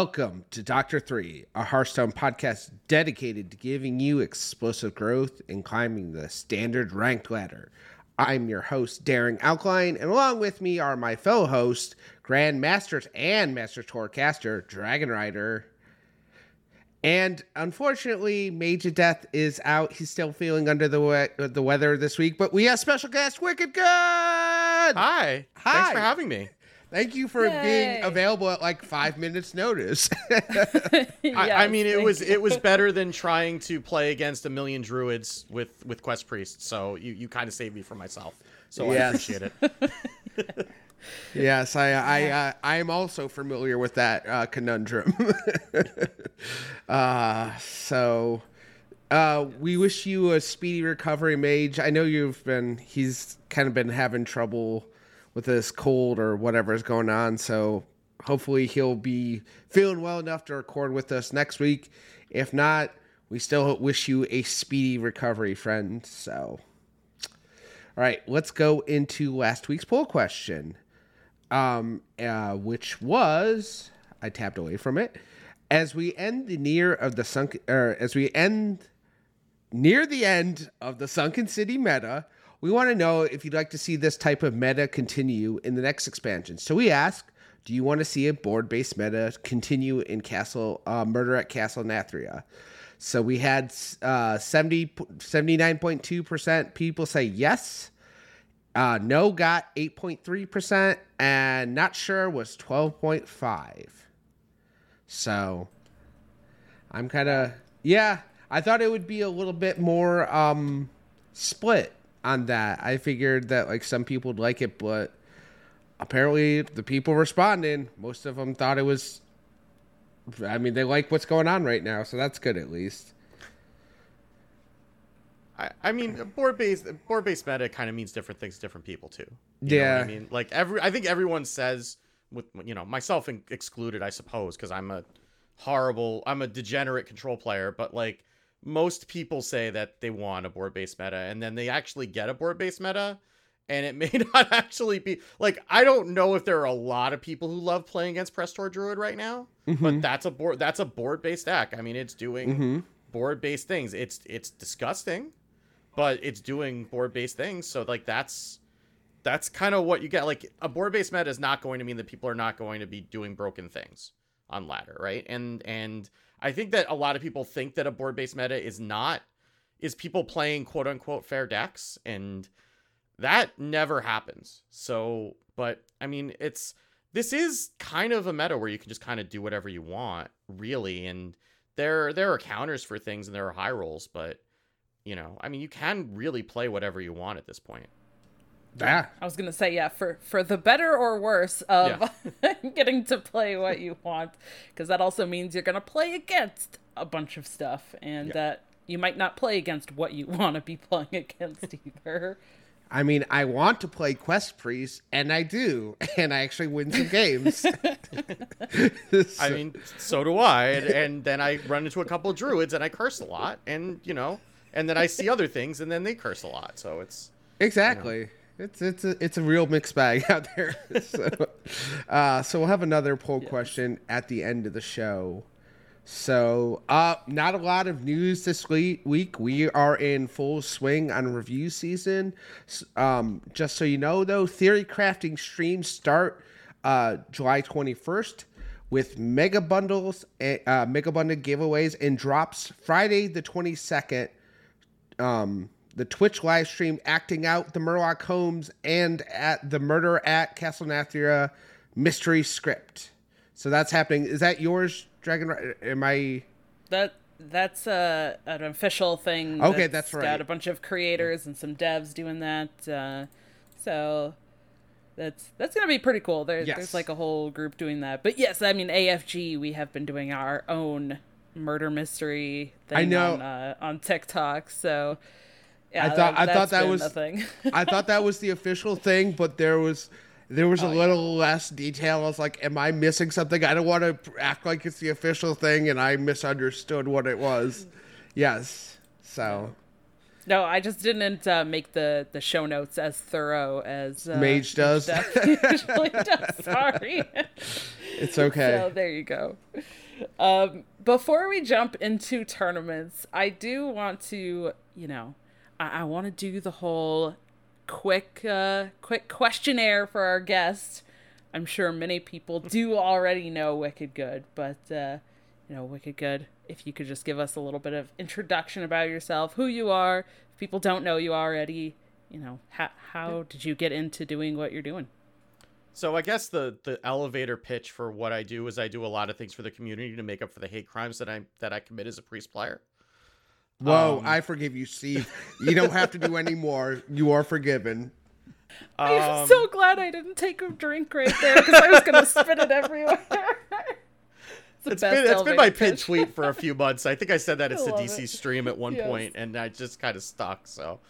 Welcome to Doctor Three, a Hearthstone podcast dedicated to giving you explosive growth and climbing the standard ranked ladder. I'm your host, Daring Alkline, and along with me are my fellow hosts, Grand Masters and Master Tourcaster, Dragon Rider. And unfortunately, Major Death is out. He's still feeling under the we- the weather this week, but we have special guest Wicked Good. Hi. Hi. Thanks for having me. Thank you for Yay. being available at like five minutes notice. I, I mean, it was you. it was better than trying to play against a million druids with with quest priests. So you, you kind of saved me from myself. So Yes. I appreciate it. yes, I I uh, I am also familiar with that uh, conundrum. uh, so uh, we wish you a speedy recovery, Mage. I know you've been he's kind of been having trouble with this cold or whatever is going on. So hopefully he'll be feeling well enough to record with us next week. If not, we still wish you a speedy recovery, friend. So. All right, let's go into last week's poll question, um, uh, which was I tapped away from it. As we end the near of the sunk, or as we end near the end of the sunken city meta, we want to know if you'd like to see this type of meta continue in the next expansion. So we ask, do you want to see a board-based meta continue in Castle uh, Murder at Castle Nathria? So we had uh, 70, 79.2% people say yes. Uh, no got 8.3%, and not sure was 12.5. So I'm kind of, yeah, I thought it would be a little bit more um, split on that. I figured that like some people would like it, but apparently the people responding, most of them thought it was I mean, they like what's going on right now, so that's good at least. I, I mean, board based board based meta kind of means different things to different people too. You Yeah. I mean, like every I think everyone says with you know myself in- excluded, I suppose, because I'm a horrible, I'm a degenerate control player, but like most people say that they want a board based meta, and then they actually get a board based meta, and it may not actually be like I don't know if there are a lot of people who love playing against Prestor Druid right now, but that's a board that's a board based deck. I mean, it's doing Mm-hmm. board based things. It's it's disgusting, but it's doing board based things. So like that's that's kind of what you get. Like a board based meta is not going to mean that people are not going to be doing broken things on ladder, right? And and I think that a lot of people think that a board based meta is not is people playing quote unquote fair decks and that never happens. So, but I mean, it's this is kind of a meta where you can just kind of do whatever you want, really, and there there are counters for things and there are high rolls, but you know, I mean, you can really play whatever you want at this point. Yeah. I was gonna say yeah, for for the better or worse of getting to play what you want, because that also means you're gonna play against a bunch of stuff, and Yeah. that you might not play against what you want to be playing against either. I mean, I want to play Quest Priest, and I do, and I actually win some games. I mean, so do I, and, and then I run into a couple of druids and I curse a lot, and you know, and then I see other things and then they curse a lot. So it's exactly. It's it's a it's a real mixed bag out there. so, uh, so we'll have another poll question at the end of the show. So, uh, not a lot of news this week. We are in full swing on review season. Um, just so you know, though, theory crafting streams start uh, July twenty first with mega bundles, eh, uh, mega bundle giveaways, and drops Friday the twenty second um, the Twitch live stream acting out the Murloc Holmes and at the Murder at Castle Nathria mystery script. So that's happening. Is that yours, Dragon? Am I? That that's uh, an official thing. Okay, that's right. Got a bunch of creators and some devs doing that. Uh, so that's that's gonna be pretty cool. There, Yes. There's like a whole group doing that. But yes, I mean AFG. We have been doing our own murder mystery thing I know. on, uh, on TikTok. So yeah, I thought- I thought that was- thing. I thought that was the official thing, but there was there was a little less detail. I was like, "Am I missing something?" I don't want to act like it's the official thing, and I misunderstood what it was. Yes. So No, I just didn't uh, make the the show notes as thorough as uh, Mage does. Usually does. Sorry. It's okay. So there you go. Um, before we jump into tournaments, I do want to, you know, I, I want to do the whole quick, uh, quick questionnaire for our guest. I'm sure many people do already know Wicked Good, but uh, you know, Wicked Good. If you could just give us a little bit of introduction about yourself, who you are. If people don't know you already, you know, how how did you get into doing what you're doing? So I guess the the elevator pitch for what I do is I do a lot of things for the community to make up for the hate crimes that I that I commit as a priest player. Whoa, Um, I forgive you, Steve. You don't have to do any more. You are forgiven. I'm Um, so glad I didn't take a drink right there because I was gonna spit it everywhere. it's the It's been, it's been my elevator pin tweet for a few months. I think I said that it's the DC it. stream at one Yes. point, and I just kind of stuck. So,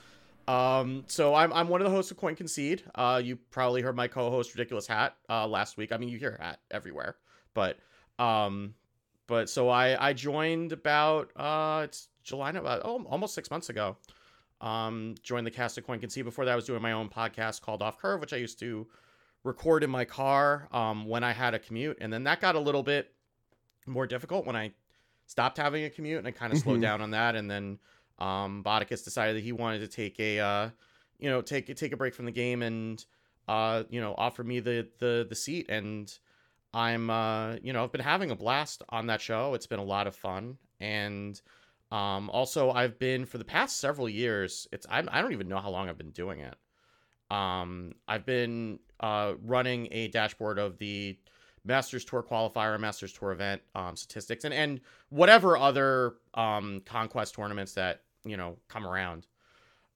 um, so I'm I'm one of the hosts of Coin Concede. Uh, you probably heard my co-host Ridiculous Hat uh last week. I mean, you hear Hat everywhere, but um, but so I I joined about uh it's July about oh almost six months ago. Um, joined the cast of Coin Concede. Before that, I was doing my own podcast called Off Curve, which I used to record in my car um when I had a commute, and then that got a little bit more difficult when I stopped having a commute and I kind of slowed Mhm. down on that. And then um, Bodicus decided that he wanted to take a, uh, you know, take take a break from the game and, uh, you know, offer me the the the seat. And I'm, uh, you know, I've been having a blast on that show. It's been a lot of fun. And um, also, I've been for the past several years. It's I, I don't even know how long I've been doing it. Um, I've been uh, running a dashboard of the Masters Tour qualifier, Masters Tour event um, statistics, and and whatever other um, conquest tournaments that you know come around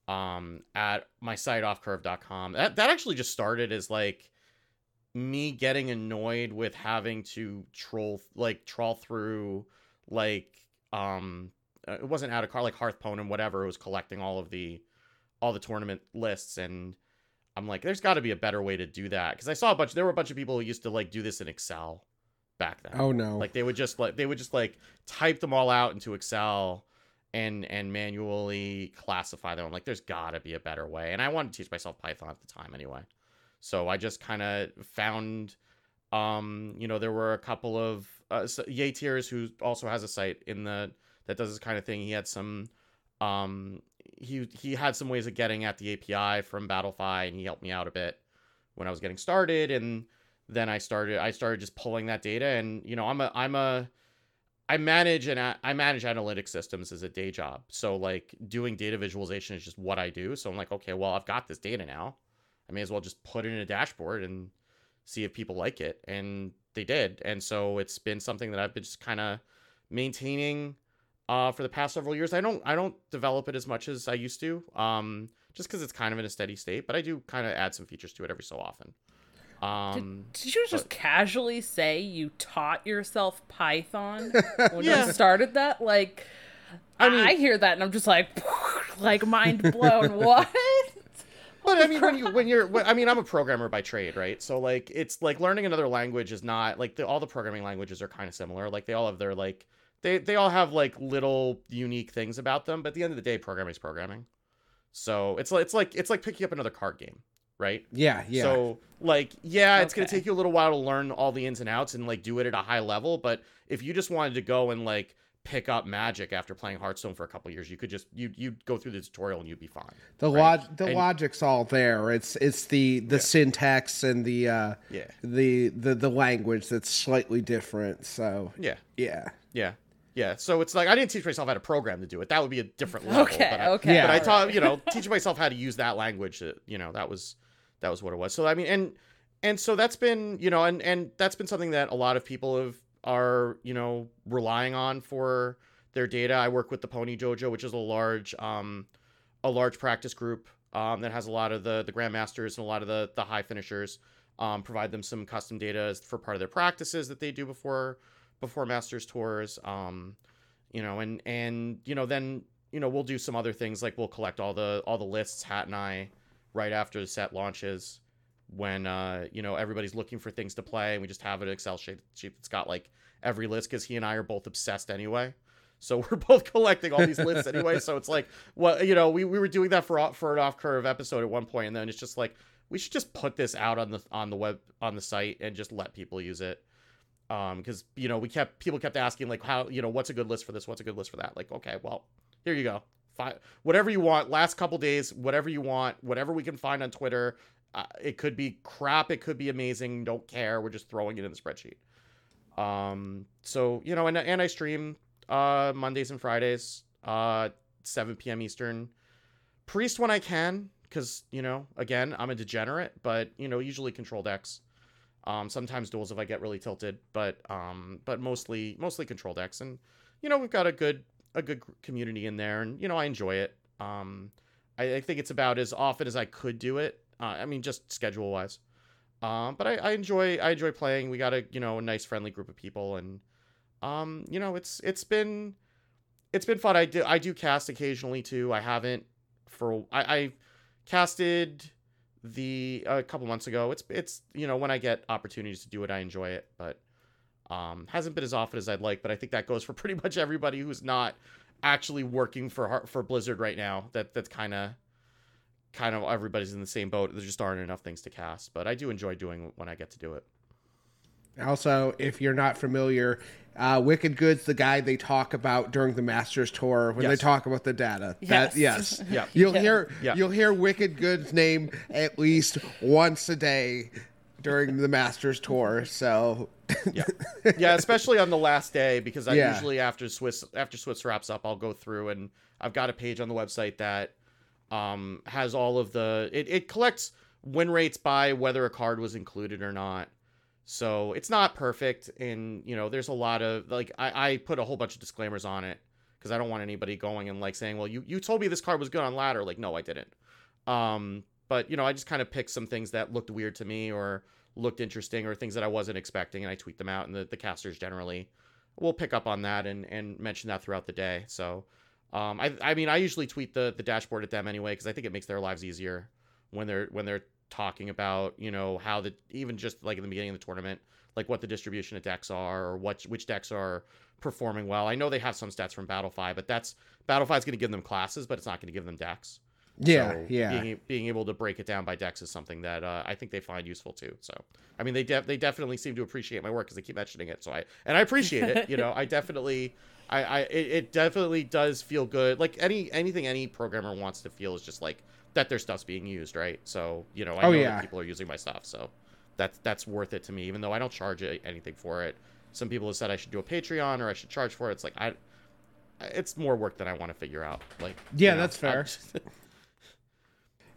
um, at my site offcurve.com. That that actually just started as like me getting annoyed with having to troll like trawl through like um uh, it wasn't out of car like Hearthpwn and whatever it was collecting all of the all the tournament lists and I'm like there's got to be a better way to do that because I saw a bunch there were a bunch of people who used to like do this in Excel back then Oh no. like they would just like they would just like type them all out into Excel and and manually classify them. I'm like, there's gotta be a better way. And I wanted to teach myself Python at the time anyway. So I just kind of found um, you know, there were a couple of uh so who also has a site in the that does this kind of thing. He had some um he he had some ways of getting at the API from Battlefy and he helped me out a bit when I was getting started and then I started I started just pulling that data and you know I'm a I'm a I manage and I manage analytic systems as a day job. So like doing data visualization is just what I do. So I'm like, okay, well I've got this data now. I may as well just put it in a dashboard and see if people like it. And they did. And so it's been something that I've been just kind of maintaining uh, for the past several years. I don't I don't develop it as much as I used to. Um, just because it's kind of in a steady state, but I do kind of add some features to it every so often. Um, Did you just casually say you taught yourself Python when Yeah. you started that? Like, I, I hear that and I'm just like, like mind blown. what? But I mean, when you when you're, when, I mean, I'm a programmer by trade, right? So like, it's like learning another language is not like the, all the programming languages are kind of similar. Like they all have their like, they they all have like little unique things about them. But at the end of the day, programming is programming. So it's like it's like it's like picking up another card game, right? yeah, yeah. So like, yeah, it's gonna take you a little while to learn all the ins and outs and like do it at a high level. But if you just wanted to go and like pick up magic after playing Hearthstone for a couple years, you could just you you'd go through the tutorial and you'd be fine. the right. log the And- logic's all there. It's it's the the syntax and the uh Yeah, the the the language that's slightly different. So yeah. yeah. Yeah. Yeah. So it's like I didn't teach myself how to program to do it. That would be a different level. Okay, but I, okay. Yeah. But I taught, you know, teaching myself how to use that language, uh, you know, that was that was what it was. So I mean and and so that's been, you know, and and that's been something that a lot of people have are, you know, relying on for their data. I work with the Pony Dojo, which is a large um a large practice group um that has a lot of the the grandmasters and a lot of the the high finishers um provide them some custom data for part of their practices that they do before before masters tours um you know and and you know then you know we'll do some other things like we'll collect all the all the lists hat and i right after the set launches when uh you know everybody's looking for things to play and we just have an excel sheet that's got like every list because he and i are both obsessed anyway so we're both collecting all these lists anyway so it's like well you know we, we were doing that for for an off curve episode at one point and then it's just like we should just put this out on the on the web on the site and just let people use it Um, because you know we kept people kept asking like how you know what's a good list for this, what's a good list for that. Like okay, well here you go, whatever you want. Last couple days, whatever you want, whatever we can find on Twitter. Uh, it could be crap, it could be amazing. Don't care. We're just throwing it in the spreadsheet. Um, so you know, and and I stream uh Mondays and Fridays, uh 7 p.m. Eastern. Priest when I can, because you know, again, I'm a degenerate, but you know, usually control decks. Um, sometimes duels if I get really tilted, but um, but mostly mostly control decks, and you know, we've got a good a good community in there, and you know, I enjoy it. Um, I, I think it's about as often as I could do it. Uh, I mean, just schedule wise. Um, but I, I enjoy I enjoy playing. We got a you know a nice friendly group of people, and um, you know, it's it's been it's been fun. I do I do cast occasionally too. I haven't for I, I casted the a couple months ago. It's it's you know when I get opportunities to do it, I enjoy it, but um, hasn't been as often as I'd like. But I think that goes for pretty much everybody who's not actually working for for Blizzard right now. That that's kind of kind of everybody's in the same boat. There just aren't enough things to cast, but I do enjoy doing when I get to do it. Also, if you're not familiar, uh, Wicked Good's the guy they talk about during the Masters tour when Yes. they talk about the data. Yes. That, yes. Yeah. You'll Yeah. hear Yeah. you'll hear Wicked Good's name at least once a day during the Masters tour. So yeah yeah especially on the last day because i Yeah. usually after swiss after swiss wraps up i'll go through and i've got a page on the website that um has all of the it, it collects win rates by whether a card was included or not. So it's not perfect and you know there's a lot of like i, I put a whole bunch of disclaimers on it because i don't want anybody going and like saying well you you told me this card was good on ladder. Like no i didn't. Um but you know i just kind of picked some things that looked weird to me or looked interesting or things that I wasn't expecting, and I tweet them out, and the, the casters generally will pick up on that and, and mention that throughout the day. So, um, I, I mean, I usually tweet the, the dashboard at them anyway because I think it makes their lives easier when they're when they're talking about you know how the even just like in the beginning of the tournament, like what the distribution of decks are or what which decks are performing well. I know they have some stats from Battlefy, but that's Battlefy is going to give them classes, but it's not going to give them decks. yeah, So yeah. Being, being able to break it down by decks is something that uh, I think they find useful too. So, I mean, they def- they definitely seem to appreciate my work because they keep mentioning it. So I and I appreciate it. You know, I definitely, I, I it, it definitely does feel good. Like any anything any programmer wants to feel is just like that their stuff's being used, right? So you know, I Oh, know yeah. that people are using my stuff, so that's that's worth it to me. Even though I don't charge anything for it. Some people have said I should do a Patreon or I should charge for it. It's like I. It's more work than I want to figure out. Like Yeah, you know, that's fair. just-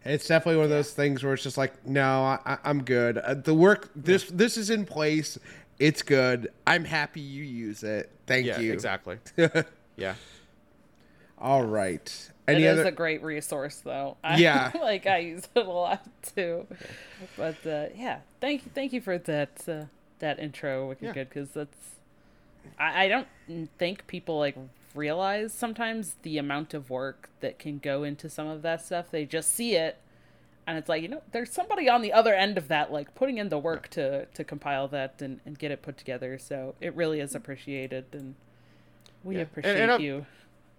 It's definitely one of those things where it's just like, no, I, I- I'm good. Uh, the work this this is in place. It's good. I'm happy you use it. Thank yeah, you. exactly. yeah. All right. It Any is other? a great resource, though. I, Yeah. like I use it a lot too. But uh, yeah, thank you, thank you for that uh, that intro, Wicked Yeah. Good, because that's I, I don't think people like realize sometimes the amount of work that can go into some of that stuff. They just see it, and it's like you know, there's somebody on the other end of that, like putting in the work to to compile that and, and get it put together. So it really is appreciated, and we Yeah. Appreciate and I'm- you.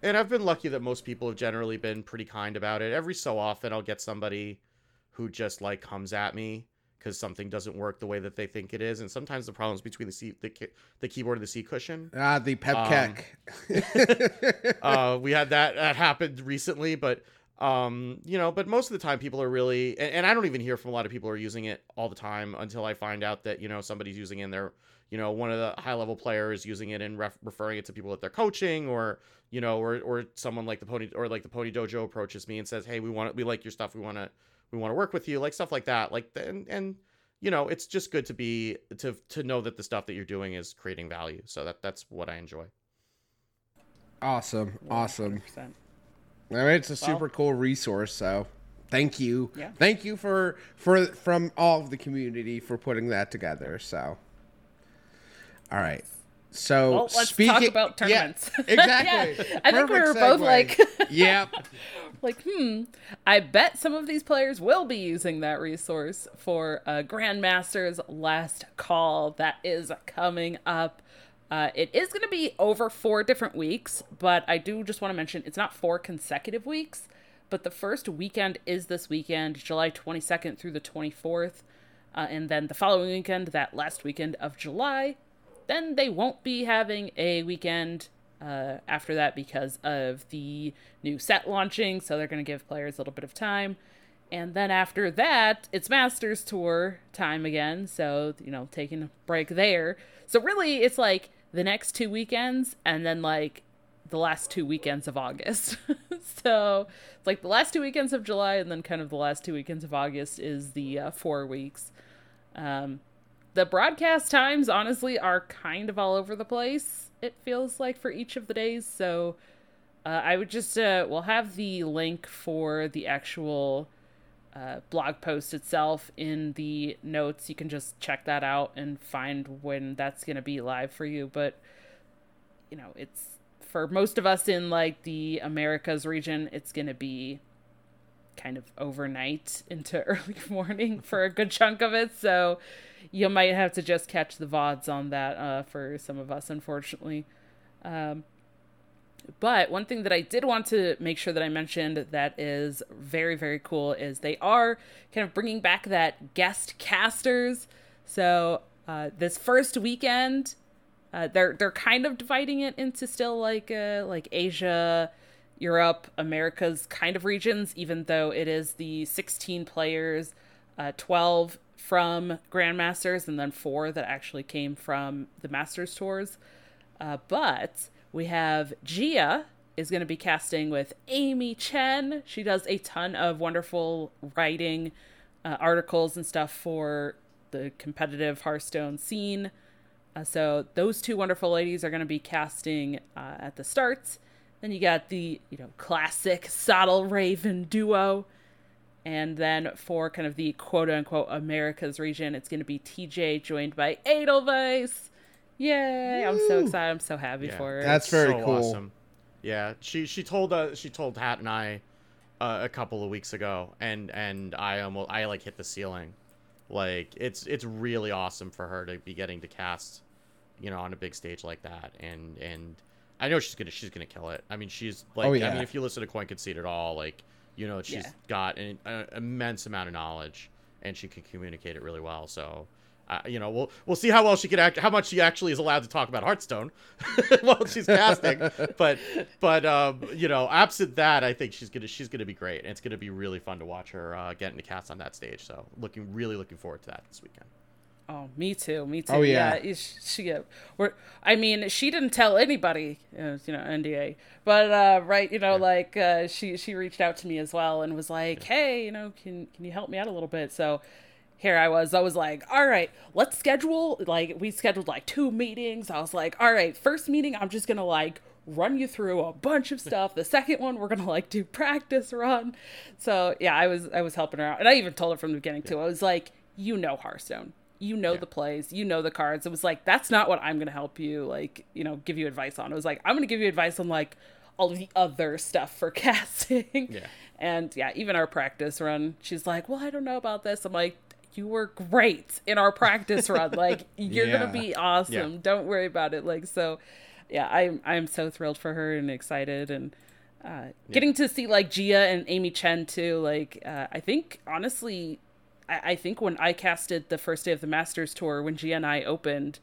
And I've been lucky that most people have generally been pretty kind about it. Every so often, I'll get somebody who just like comes at me because something doesn't work the way that they think it is, and sometimes the problems between the seat, the, ki- the keyboard and the C cushion. ah, the pep Um, uh, we had that that happened recently, but um, you know, but most of the time people are really, and, and I don't even hear from a lot of people who are using it all the time until I find out that you know somebody's using it and they're, you know, one of the high level players using it and ref- referring it to people that they're coaching, or you know, or or someone like the pony or like the Pony Dojo approaches me and says, hey, we want we like your stuff, we want to we want to work with you, like stuff like that, like and and you know, it's just good to be to to know that the stuff that you're doing is creating value. So that that's what I enjoy. awesome, awesome. 100%. I mean, it's a Well- super cool resource. So, thank you, Yeah. thank you for for from all of the community for putting that together. So, all right. So, Well, let's speaking, talk about Yeah, tournaments. exactly. Yeah, I think we were both like- yep. like, hmm, I bet some of these players will be using that resource for uh, Grandmaster's last call that is coming up. Uh, it is going to be over four different weeks, but I do just want to mention it's not four consecutive weeks, but the first weekend is this weekend, July 22nd through the 24th. Uh, and then the following weekend, that last weekend of July, then they won't be having a weekend uh, after that because of the new set launching. So they're going to give players a little bit of time. And then after that, it's Masters Tour time again. So, you know, taking a break there. So really, it's like the next two weekends and then like the last two weekends of August. so it's like the last two weekends of July and then kind of the last two weekends of August is the uh, four weeks. Um, the broadcast times, honestly, are kind of all over the place, it feels like, for each of the days. So uh, I would just, uh, we'll have the link for the actual uh, blog post itself in the notes. You can just check that out and find when that's going to be live for you. But, you know, it's for most of us in like the Americas region, it's going to be kind of overnight into early morning for a good chunk of it. So you might have to just catch the VODs on that uh, for some of us, unfortunately. Um, but one thing that I did want to make sure that I mentioned that is very, very cool is they are kind of bringing back that guest casters. So uh, this first weekend, uh, they're they're kind of dividing it into still like uh, like Asia, Europe, Americas kind of regions, even though it is the 16 players, uh, 12 from Grandmasters, and then four that actually came from the Masters tours. Uh, but we have Gia is going to be casting with Amy Chen. She does a ton of wonderful writing uh, articles and stuff for the competitive Hearthstone scene. Uh, so those two wonderful ladies are going to be casting uh, at the starts. Then you got the you know classic Sottle Raven duo, and then for kind of the quote unquote Americas region, it's going to be TJ joined by Edelweiss. Yay! I'm so excited. I'm so happy Yeah. for her. That's very so cool. Awesome. Yeah, she she told uh she told Hat and I uh, a couple of weeks ago, and and I almost I like hit the ceiling. Like it's it's really awesome for her to be getting to cast, you know, on a big stage like that, and and I know she's gonna she's gonna kill it. I mean, she's like Oh, I mean, if you listen to Coin Concede at all, like you know, she's Yeah. got an, an immense amount of knowledge, and she can communicate it really well. So. Uh, you know, we'll we'll see how well she can act, how much she actually is allowed to talk about Hearthstone while she's casting. but but um, you know, absent that, I think she's gonna she's gonna be great, and it's gonna be really fun to watch her uh, get into cast on that stage. So looking really looking forward to that this weekend. Oh, me too. Me too. Oh, yeah. is- She, uh, we're, I mean, she didn't tell anybody, uh, you know, NDA, but, uh, right. You know, like, uh, she, she reached out to me as well and was like, Hey, you know, can, can you help me out a little bit? So here I was, I was like, all right, let's schedule, like, we scheduled like two meetings. I was like, all right, first meeting, I'm just going to like, run you through a bunch of stuff. The second one, we're gonna like do practice run. So yeah, I was I was helping her out, and I even told her from the beginning too. I was like, you know Hearthstone, you know the plays, you know the cards. It was like that's not what I'm gonna help you like you know give you advice on. It was like I'm gonna give you advice on like all of the other stuff for casting. Yeah. And yeah, even our practice run, she's like, well, I don't know about this. I'm like. You were great in our practice run. Like you're Yeah. gonna be awesome. Yeah. Don't worry about it. Like so, yeah, I'm I'm so thrilled for her and excited and uh, getting to see like Gia and Amy Chen too. Like uh, I think honestly, I, I think when I casted the first day of the Masters tour when Gia and I opened,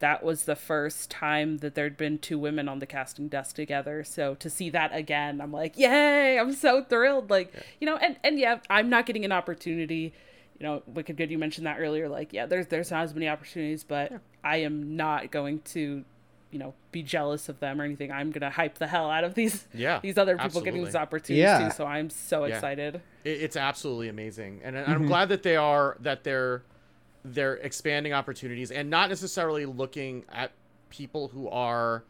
that was the first time that there'd been two women on the casting desk together. So to see that again, I'm like, yay! I'm so thrilled. Like you know, and and yeah, I'm not getting an opportunity. You know, Wicked Good, you mentioned that earlier. Like, yeah, there's there's not as many opportunities, but I am not going to, you know, be jealous of them or anything. I'm gonna hype the hell out of these Yeah, these other people getting these opportunities Yeah. too. So I'm so Yeah. excited. It's absolutely amazing, and, and Mm-hmm. I'm glad that they are that they're they're expanding opportunities and not necessarily looking at people who are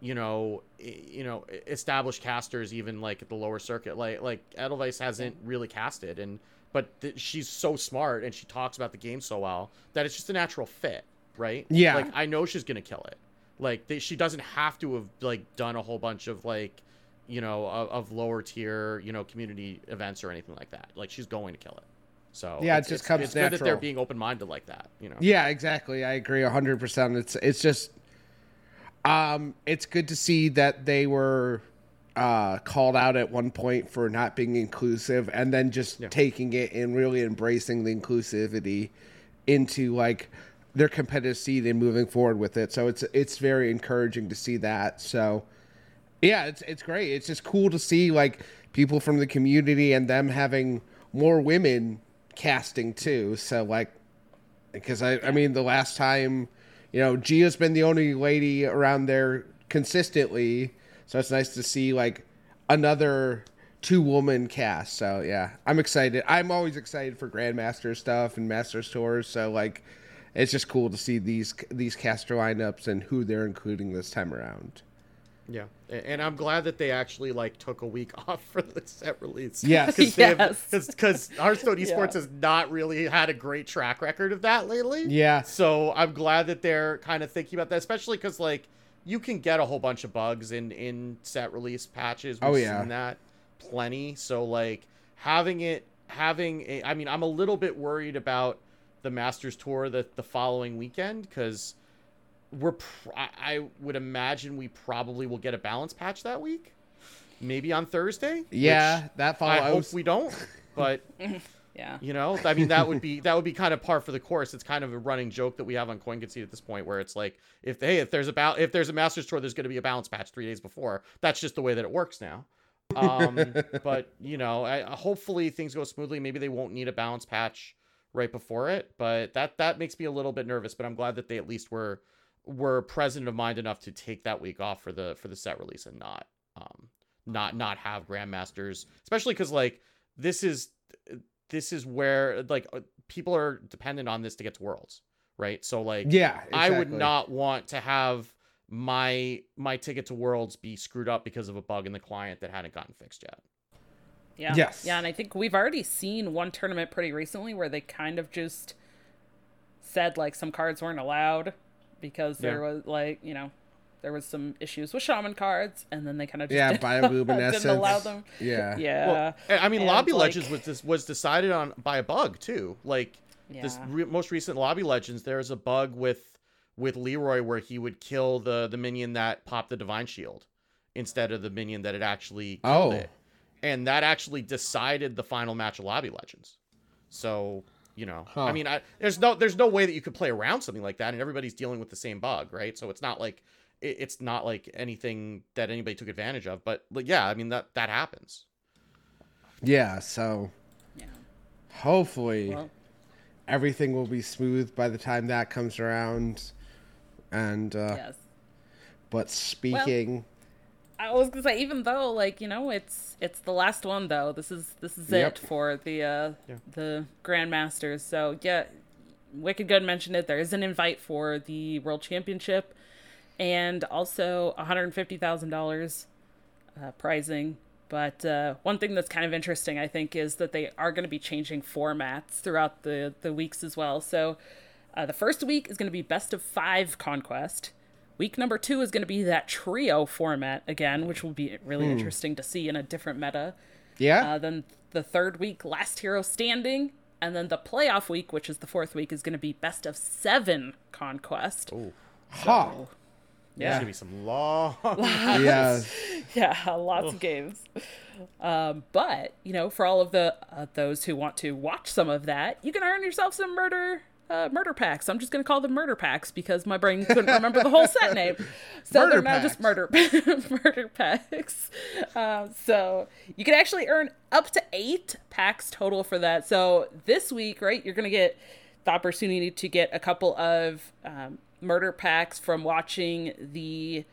you know you know established casters even like at the lower circuit like like Edelweiss hasn't really casted and but th- she's so smart and she talks about the game so well that it's just a natural fit right? Yeah. like I know she's gonna kill it. Like they, she doesn't have to have like done a whole bunch of like you know of, of lower tier you know community events or anything like that. Like she's going to kill it. So Yeah, it it's- just it's- comes it's good that they're being open-minded like that you know? Yeah, exactly. I agree hundred percent. It's it's just um it's good to see that they were uh called out at one point for not being inclusive and then just taking it and really embracing the inclusivity into like their competitive scene and moving forward with it. So it's it's very encouraging to see that. So yeah, it's it's great. It's just cool to see like people from the community and them having more women casting too. So like because I I mean the last time you know Gia's been the only lady around there consistently. So it's nice to see like another two woman cast. So yeah, I'm excited. I'm always excited for Grandmaster stuff and Masters tours. So like, it's just cool to see these these caster lineups and who they're including this time around. Yeah, and I'm glad that they actually like took a week off for the set release. Yeah, because Yes. because Hearthstone Esports Yeah. has not really had a great track record of that lately. Yeah. So I'm glad that they're kind of thinking about that, especially because like you can get a whole bunch of bugs in in set release patches. Oh, We've Oh, yeah. seen that plenty. So like having it having a, I mean I'm a little bit worried about the Masters tour the the following weekend because we're pr- I, I would imagine we probably will get a balance patch that week, maybe on Thursday. Yeah, which that follow. I I hope we don't, but Yeah. you know, I mean, that would be that would be kind of par for the course. It's kind of a running joke that we have on Coin Concede at this point, where it's like, if hey, if there's a ba- if there's a Masters tour, there's going to be a balance patch three days before. That's just the way that it works now. Um, but you know, I, hopefully things go smoothly. Maybe they won't need a balance patch right before it, but that that makes me a little bit nervous. But I'm glad that they at least were were present of mind enough to take that week off for the for the set release and not um not not have grandmasters, especially because like this is this is where like uh, people are dependent on this to get to worlds, right? So like yeah, I would not want to have my my ticket to worlds be screwed up because of a bug in the client that hadn't gotten fixed yet. Yeah. Yes. Yeah, and I think we've already seen one tournament pretty recently where they kind of just said like some cards weren't allowed because there was like, you know, there was some issues with shaman cards and then they kind of just Yeah, didn't, bioluminescence. didn't allow them. Yeah. Yeah. Well, I I mean, and, Lobby like- Legends was this was decided on by a bug too. Like this re- most recent Lobby Legends, there's a bug with with Leroy where he would kill the the minion that popped the Divine Shield instead of the minion that had actually killed Oh. it, and that actually decided the final match of Lobby Legends. So you know, I mean, I, there's no there's no way that you could play around something like that, and everybody's dealing with the same bug, right? So it's not like it, it's not like anything that anybody took advantage of, but like, yeah, I mean that that happens. Yeah, so Yeah. hopefully Well, everything will be smooth by the time that comes around. And uh yes. but speaking I was gonna say, even though, like you know, it's it's the last one though. This is this is Yep. it for the uh Yeah. the grandmasters. So yeah, Wicked Good mentioned it. There is an invite for the World Championship, and also one hundred fifty thousand dollars uh, prizing. But uh, one thing that's kind of interesting, I think, is that they are going to be changing formats throughout the the weeks as well. So uh, the first week is going to be best of five conquest. Week number two is going to be that trio format again, which will be really interesting to see in a different meta. yeah. Uh, then the third week, last hero standing. And then the playoff week, which is the fourth week, is going to be best of seven conquest. Oh, ha. Yeah. There's gonna be some long. Yeah. Yeah, lots of games. Um, but you know, for all of the uh, those who want to watch some of that, you can earn yourself some murder uh, murder packs. I'm just gonna call them murder packs because my brain couldn't remember the whole set name. So Murder they're now just murder murder packs. Uh, so you can actually earn up to eight packs total for that. So this week, right, you're gonna get the opportunity to get a couple of um, murder packs from watching the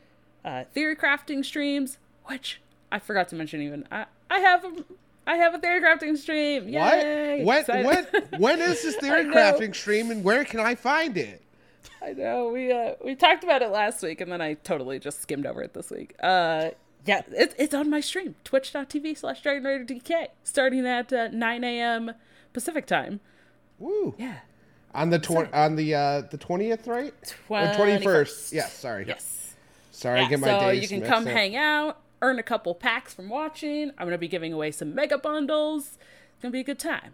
uh, theory crafting streams, which I forgot to mention. Even I, I have a, I have a theory crafting stream. Yay! What? When, when, when is this theory crafting stream and where can I find it? I know we uh, we talked about it last week, and then I totally just skimmed over it this week. Uh, yeah, it, it's on my stream, twitch.tv slash Dragon Raider DK, starting at uh, 9 a.m. Pacific time. Woo. Yeah. On the tw- on the uh the 20th, right? 21st. 21st. Yes, sorry. Yes. Sorry, I get my so days you can come up. hang out, earn a couple packs from watching. I'm gonna be giving away some mega bundles. It's gonna be a good time.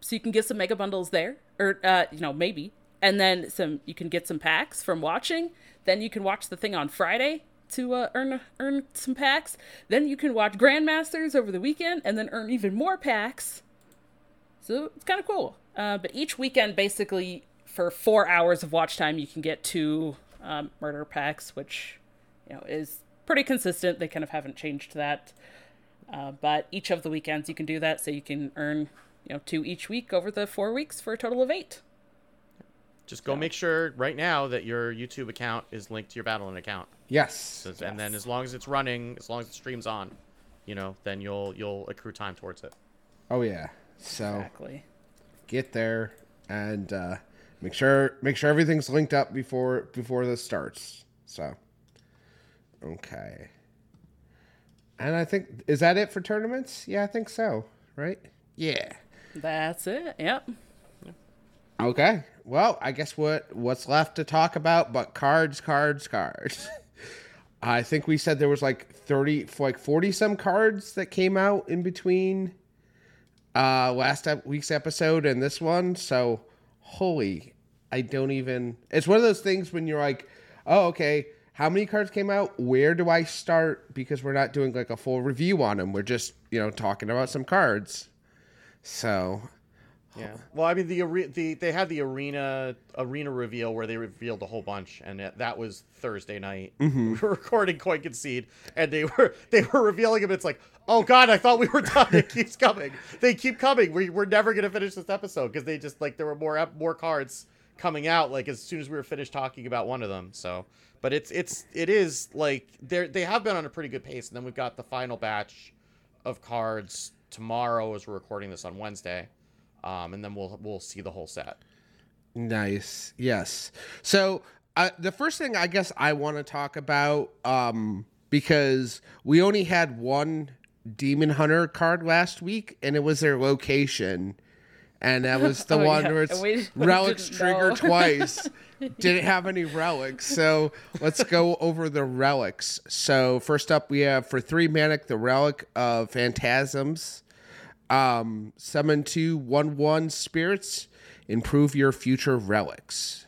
So you can get some mega bundles there, or uh, you know maybe, and then some. You can get some packs from watching. Then you can watch the thing on Friday to uh, earn earn some packs. Then you can watch Grandmasters over the weekend, and then earn even more packs. So it's kind of cool. Uh, but each weekend, basically, for four hours of watch time, you can get two um, murder packs, which you know is pretty consistent. They kind of haven't changed that. Uh, but each of the weekends you can do that, so you can earn you know two each week over the four weeks for a total of eight. Just go make sure right now that your YouTube account is linked to your Battle.net account. Yes. So- And then as long as it's running, as long as the stream's on, you know, then you'll you'll accrue time towards it. Oh yeah. So Exactly. get there and uh, make sure make sure everything's linked up before before this starts. So okay. And I think is that it for tournaments? Yeah, I think so. Right? Yeah. That's it. Yep. Okay. Well, I guess what what's left to talk about but cards, cards, cards. I think we said there was like 30 like 40 some cards that came out in between uh last ep- week's episode and this one. So holy, I don't even It's one of those things when you're like, "Oh, okay, how many cards came out? Where do I start?" Because we're not doing like a full review on them. We're just, you know, talking about some cards. So, Yeah. Well, I mean the the they had the arena arena reveal where they revealed a whole bunch, and that was Thursday night. We mm-hmm. were recording Coin Concede, and they were they were revealing them. It's like, oh god, I thought we were done. It keeps coming. They keep coming. We we're never gonna finish this episode because they just like there were more more cards coming out like as soon as we were finished talking about one of them. So, but it's it's it is like they they have been on a pretty good pace, and then we've got the final batch of cards tomorrow as we're recording this on Wednesday um, and then we'll we'll see the whole set. Nice. Yes. So uh, the first thing I guess I want to talk about, um, because we only had one Demon Hunter card last week, and it was their location, and that was the Oh, one yeah. where it's And we- we relics trigger twice. Didn't have any relics, so let's go over the relics. So first up, we have for three manic the relic of phantasms um, summon two one one spirits, improve your future relics.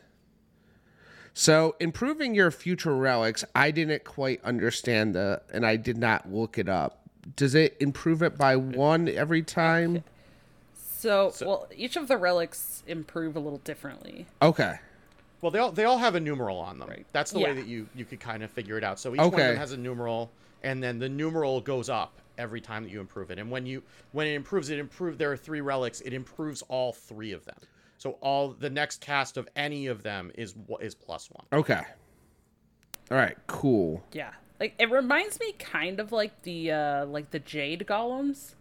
So improving your future relics, I didn't quite understand the, and I did not look it up. Does it improve it by one every time? So, well, each of the relics improve a little differently. Okay. Well, they all they all have a numeral on them. Right. That's the way that you you could kind of figure it out. So each one of them has a numeral, and then the numeral goes up every time that you improve it. And when you when it improves, it improves. There are three relics. It improves all three of them. So all the next cast of any of them is wha- is plus one. Okay. All right. Cool. Yeah. Like it reminds me kind of like the uh like the jade golems.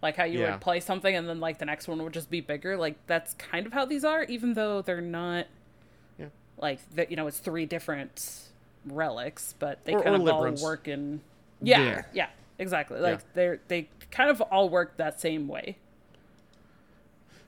Like how you Yeah. would play something and then like the next one would just be bigger. Like that's kind of how these are, even though they're not Yeah. like that you know, it's three different relics, but they Or- kind or of all work in Yeah, Yeah. yeah. exactly. Like Yeah. they're they kind of all work that same way.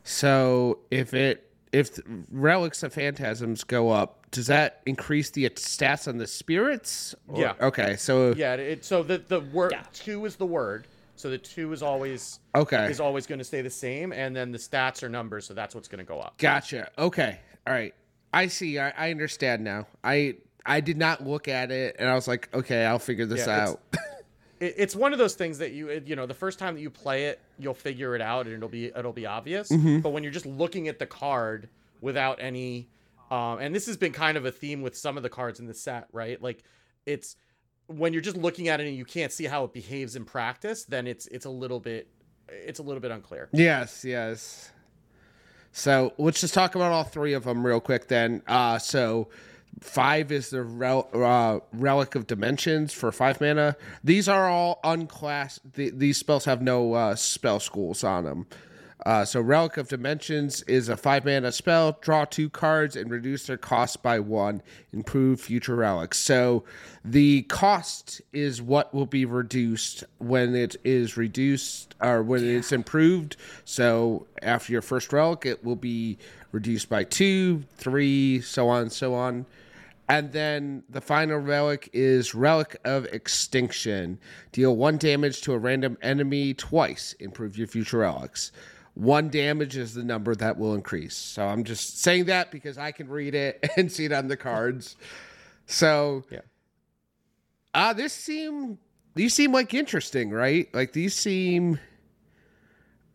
So if it if relics of phantasms go up, does that increase the stats on the spirits? Or- Yeah. Okay. So Yeah. It, so the the word Yeah. two is the word. So the two is always okay. is always going to stay the same, and then the stats are numbers, so that's what's going to go up. Gotcha. Okay. All right. I see. I, I understand now. I I did not look at it, and I was like, okay, I'll figure this Yeah, it's- out. it, it's one of those things that you you know the first time that you play it you'll figure it out and it'll be it'll be obvious Mm-hmm. but when you're just looking at the card without any um and this has been kind of a theme with some of the cards in the set right like it's when you're just looking at it and you can't see how it behaves in practice then it's it's a little bit it's a little bit unclear yes. Yes. So let's just talk about all three of them real quick. Then, uh, so five is the rel- uh, relic of dimensions for five mana. These are all unclassed. The, these spells have no uh, spell schools on them. Uh, so Relic of Dimensions is a five mana spell. Draw two cards and reduce their cost by one. Improve future relics. So the cost is what will be reduced when it is reduced or when it's improved. So after your first relic, it will be reduced by two, three, so on, so on. And then the final relic is Relic of Extinction. Deal one damage to a random enemy twice. Improve your future relics. One damage is the number that will increase. So I'm just saying that because I can read it and see it on the cards. So yeah uh this seem these seem like interesting, right? Like these seem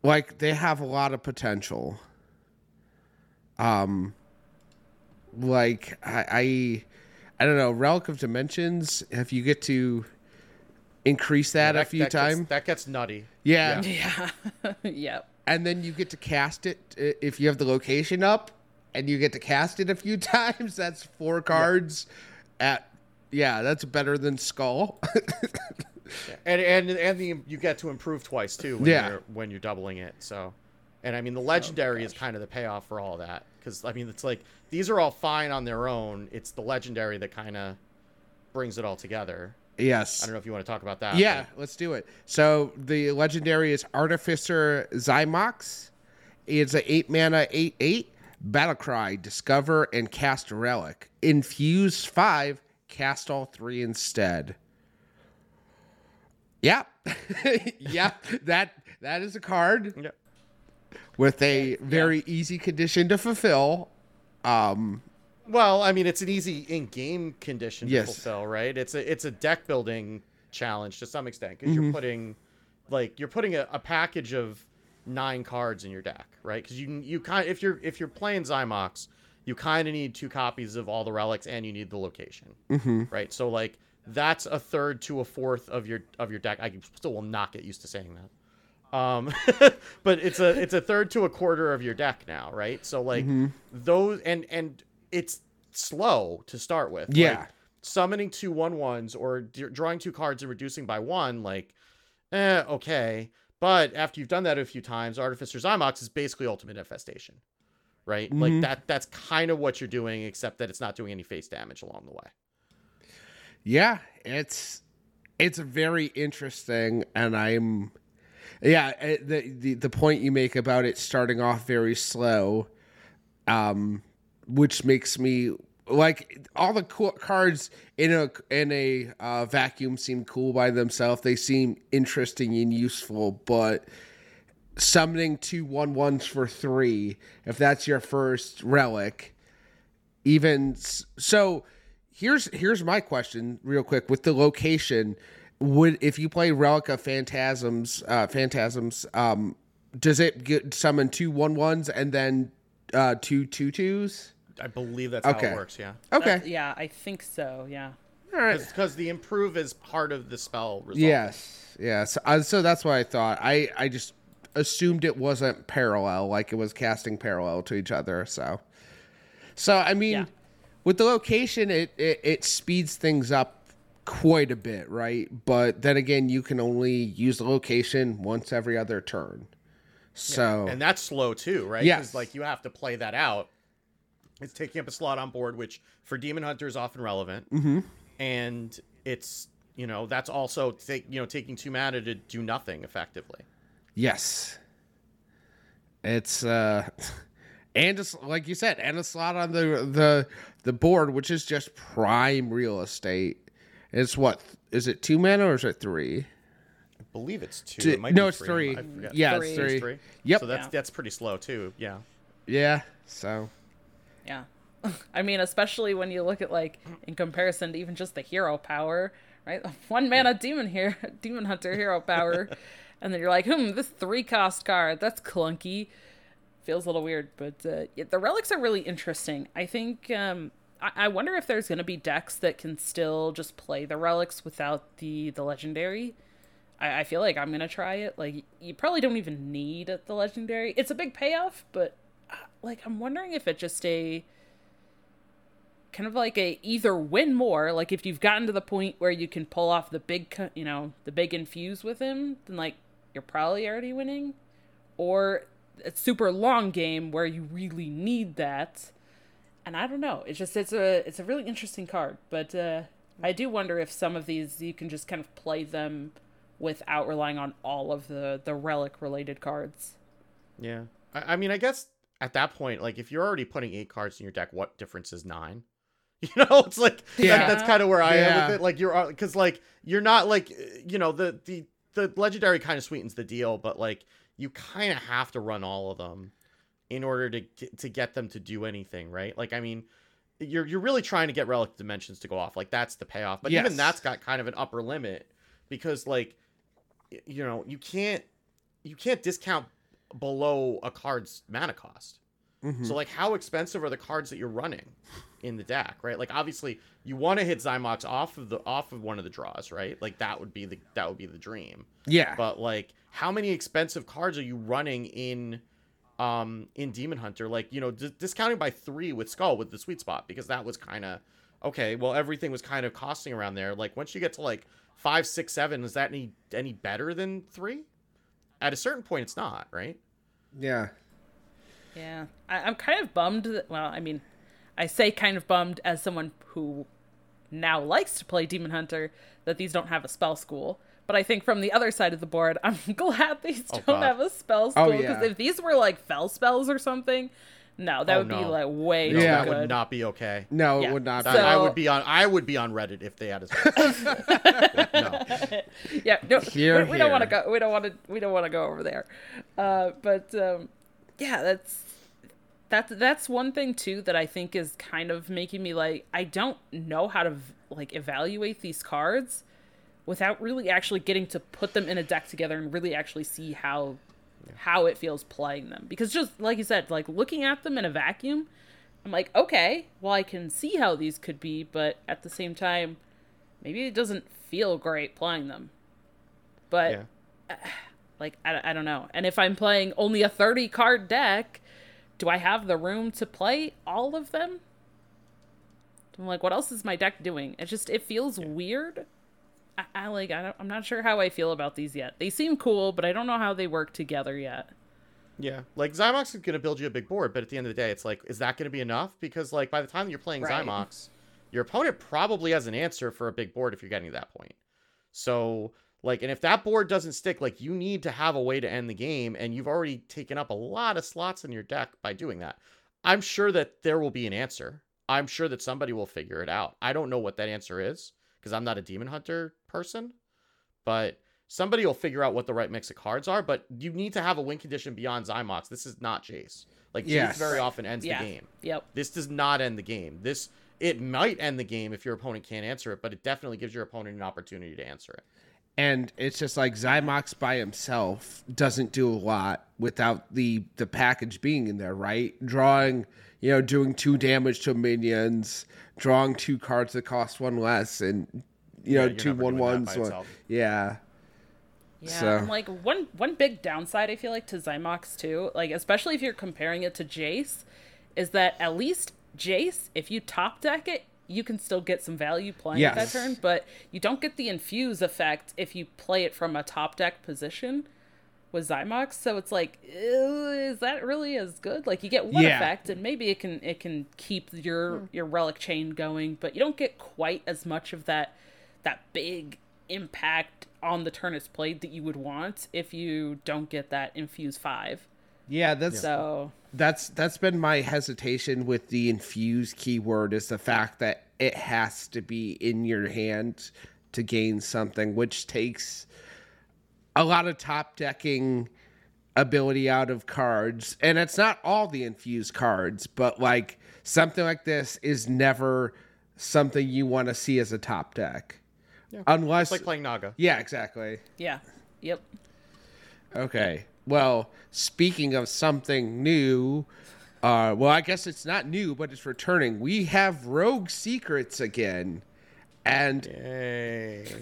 like they have a lot of potential. Um like I, I I don't know, Relic of Dimensions, if you get to increase that, a few that times. That gets nutty. yeah. Yeah. yep. And then you get to cast it uh, if you have the location up and you get to cast it a few times. That's four cards at yeah, that's better than Skull. Yeah. And and and the you get to improve twice too when Yeah. you're when you're doubling it. So, and I mean the legendary is kind of the payoff for all that because I mean it's like these are all fine on their own. It's the legendary that kind of brings it all together. Yes. I don't know if you want to talk about that. Yeah, let's do it. So the legendary is Artificer Xy'mox. It's a eight mana eight eight battle cry. Discover and cast a relic. Infuse five. Cast all three instead. Yeah, yeah. That that is a card but- yeah. with a very easy condition to fulfill. Um, Well, I mean, it's an easy in-game condition Yes. to fulfill, right? It's a it's a deck building challenge to some extent because Mm-hmm. you're putting like you're putting a, a package of nine cards in your deck, right? Because you you kind if you're if you're playing Xy'mox, you kind of need two copies of all the relics and you need the location, Mm-hmm. right? So like that's a third to a fourth of your of your deck. I still will not get used to saying that. Um, but it's a it's a third to a quarter of your deck now, right? So like Mm-hmm. those and and it's slow to start with. Yeah. Like, summoning two one ones or d- drawing two cards and reducing by one, like, eh, okay. But after you've done that a few times, Artificer Xy'mox is basically ultimate infestation, right? Mhm. Like that. That's kind of what you're doing, except that it's not doing any face damage along the way. Yeah, it's it's very interesting, and I'm yeah eh, the the the point you make about it starting off very slow, um, which makes me like all the cool cards in a in a uh, vacuum seem cool by themselves. They seem interesting and useful, but summoning two one ones for three if that's your first relic even so here's here's my question real quick with the location would if you play relic of phantasms uh phantasms um does it get summon two one ones and then uh two two twos I believe that's how it works. Yeah. okay That- yeah, I think so. Yeah. all right Because the improve is part of the spell result. yes yes uh, so that's what i thought i i just assumed it wasn't parallel like it was casting parallel to each other so so i mean Yeah. with the location it, it it speeds things up quite a bit right but then again you can only use the location once every other turn so and that's slow too, right? Yes. 'Cause, like you have to play that out. It's taking up a slot on board, which for Demon Hunter is often relevant, mm-hmm. and it's you know that's also take you know taking two mana to do nothing effectively. yes it's uh and it's like you said and a slot on the the the board which is just prime real estate it's what is it two mana or is it three I believe it's two. Two- It might no be it's three. three I yeah Three. it's It's three three. yep So that's Yeah. that's pretty slow too. Yeah. yeah so Yeah. I mean, especially when you look at like in comparison to even just the hero power, right? One mana demon here, demon hunter hero power, and then you're like, hmm, this three cost card, that's clunky. Feels a little weird, but uh, yeah, the relics are really interesting. I think um, I-, I wonder if there's going to be decks that can still just play the relics without the the legendary. I, I feel like I'm gonna try it. Like you probably don't even need the legendary. It's a big payoff, but like I'm wondering if it's just a kind of like a either win more. Like if you've gotten to the point where you can pull off the big, you know, the big infuse with him, then like you're probably already winning, or a super long game where you really need that. And I don't know. It's just it's a it's a really interesting card, but uh, I do wonder if some of these you can just kind of play them without relying on all of the the relic related cards. Yeah. I, I mean, I guess at that point, like if you're already putting eight cards in your deck, what difference is nine? You know, it's like Yeah. that, that's kind of where I am with it. Like you're because like you're not like you know the the the legendary kind of sweetens the deal, but like you kind of have to run all of them in order to get, to get them to do anything, right? Like I mean, you're you're really trying to get relic dimensions to go off. Like that's the payoff. But Yes. even that's got kind of an upper limit because like you know you can't you can't discount below a card's mana cost So like, how expensive are the cards that you're running in the deck, right? Like, obviously, you want to hit Xy'mox off of the off of one of the draws, right? Like that would be the that would be the dream. Yeah. But like, how many expensive cards are you running in? um in demon hunter like you know d- discounting by three with skull with the sweet spot because that was kind of okay well everything was kind of costing around there like once you get to like five six seven is that any any better than three at a certain point it's not right yeah. Yeah, I, I'm kind of bummed. That, well, I mean, I say kind of bummed as someone who now likes to play Demon Hunter that these don't have a spell school. But I think from the other side of the board, I'm glad these Oh, don't God. have a spell oh, school because yeah. if these were like fell spells or something, no, that Oh, would be like way No, too Yeah. that good. would not be okay No, Yeah. it would not That- be. I would be on I would be on Reddit if they had a spell school. no. yeah, no, Here, we, we don't want to go. We don't want to. We don't want to go over there. Uh, but um, yeah, that's that's that's one thing too that I think is kind of making me like I don't know how to like evaluate these cards without really actually getting to put them in a deck together and really actually see how how it feels playing them. Because just like you said like looking at them in a vacuum i'm like okay well i can see how these could be but at the same time maybe it doesn't feel great playing them. But Yeah. Uh, like I, I don't know. And if i'm playing only a 30 card deck do i have the room to play all of them? I'm like what else is my deck doing? It just it feels weird I, I like I don't, i'm not sure how i feel about these yet they seem cool but i don't know how they work together yet Yeah, like Xy'mox is going to build you a big board, but at the end of the day, it's like, is that going to be enough? Because like by the time you're playing Right. Xy'mox, your opponent probably has an answer for a big board if you're getting to that point. So like, and if that board doesn't stick, like you need to have a way to end the game, and you've already taken up a lot of slots in your deck by doing that. I'm sure that there will be an answer. I'm sure that somebody will figure it out. I don't know what that answer is because I'm not a demon hunter person, but somebody will figure out what the right mix of cards are, but you need to have a win condition beyond Xy'mox. This is not Jace. Like Jace Yes. very often ends yeah the game. yep This does not end the game. This it might end the game if your opponent can't answer it, but it definitely gives your opponent an opportunity to answer it. and it's just like Xy'mox by himself doesn't do a lot without the the package being in there, right? Drawing, you know, doing two damage to minions, drawing two cards that cost one less, and you know, you're two never one doing that ones. by one- itself. Yeah, Yeah, So- and like one one big downside I feel like to Xy'mox too, like especially if you're comparing it to Jace, is that at least Jace, if you top deck it, you can still get some value playing at that turn, but you don't get the infuse effect if you play it from a top deck position with Xy'mox. So it's like, is that really as good? Like you get one Yeah. effect, and maybe it can it can keep your hmm. your relic chain going, but you don't get quite as much of that that big impact on the turn it's played that you would want if you don't get that infuse five. yeah. That's So that's that's been my hesitation with the infuse keyword is the fact that it has to be in your hand to gain something, which takes a lot of top decking ability out of cards. And it's not all the infused cards, but like something like this is never something you want to see as a top deck. Unless It's like playing Naga. Yeah, exactly. yeah, yep. Okay. Well, speaking of something new, uh, well, I guess it's not new, but it's returning. We have Rogue Secrets again. And Yay. you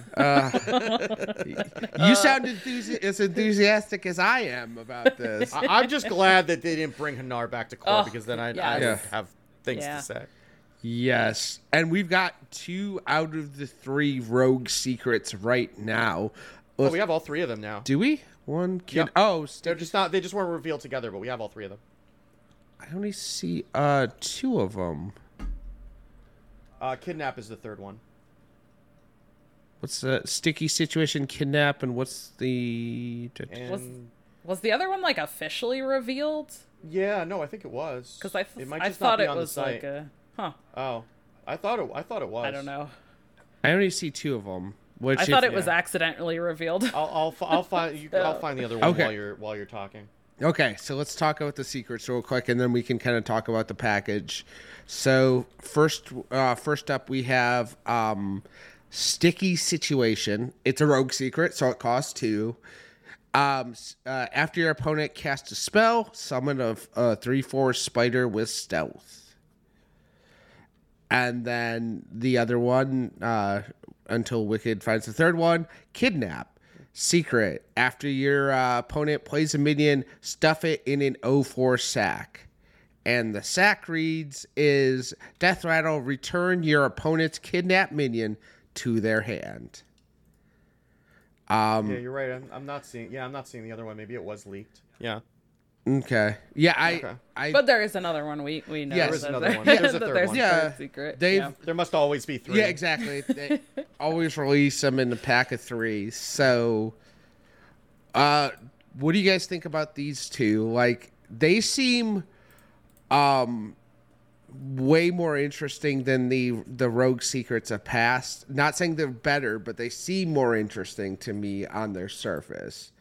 sound enthusi- as enthusiastic as I am about this. I- I'm just glad that they didn't bring Hanar back to core Oh, because then I, I yes. would Yeah. have things Yeah. to say. yes. And we've got two out of the three Rogue Secrets right now. Oh, we have all three of them now. Do we? One kid. Yep. Oh, They're just not. They just weren't revealed together, but we have all three of them. I only see uh two of them. Uh, Kidnap is the third one. What's the sticky situation kidnap and what's the And Was- Was the other one like officially revealed? yeah, no, I think it was. Because I, it th- might I just not thought be it on was like a huh. Oh, I thought it. I thought it was. I don't know. I only see two of them. Which I if- thought it was accidentally revealed. I'll I'll, I'll find you. I'll find the other one Okay. while you're while you're talking. Okay, so let's talk about the secrets real quick, and then we can kind of talk about the package. So first, uh, first up, we have um, sticky situation. It's a rogue secret, so it costs two. Um, uh, after your opponent casts a spell, summon a, a three four spider with stealth. And then the other one, uh, until Wicked finds the third one, kidnap. Secret. After your uh, opponent plays a minion, stuff it in an 04 sack. And the sack reads is Death Rattle, return your opponent's kidnap minion to their hand. Um, yeah, you're right. I'm, I'm not seeing. Yeah, I'm not seeing the other one. Maybe it was leaked. Yeah. Okay. Yeah, I, Okay. I, But there is another one we we know. Yes. There is another there- one. There's a third there's one. a Yeah, secret. they've- yeah. There must always be three. Yeah, exactly. They always release them in a pack of three. So, uh, what do you guys think about these two? Like, they seem, um, way more interesting than the the rogue secrets of past. Not saying they're better, but they seem more interesting to me on their surface.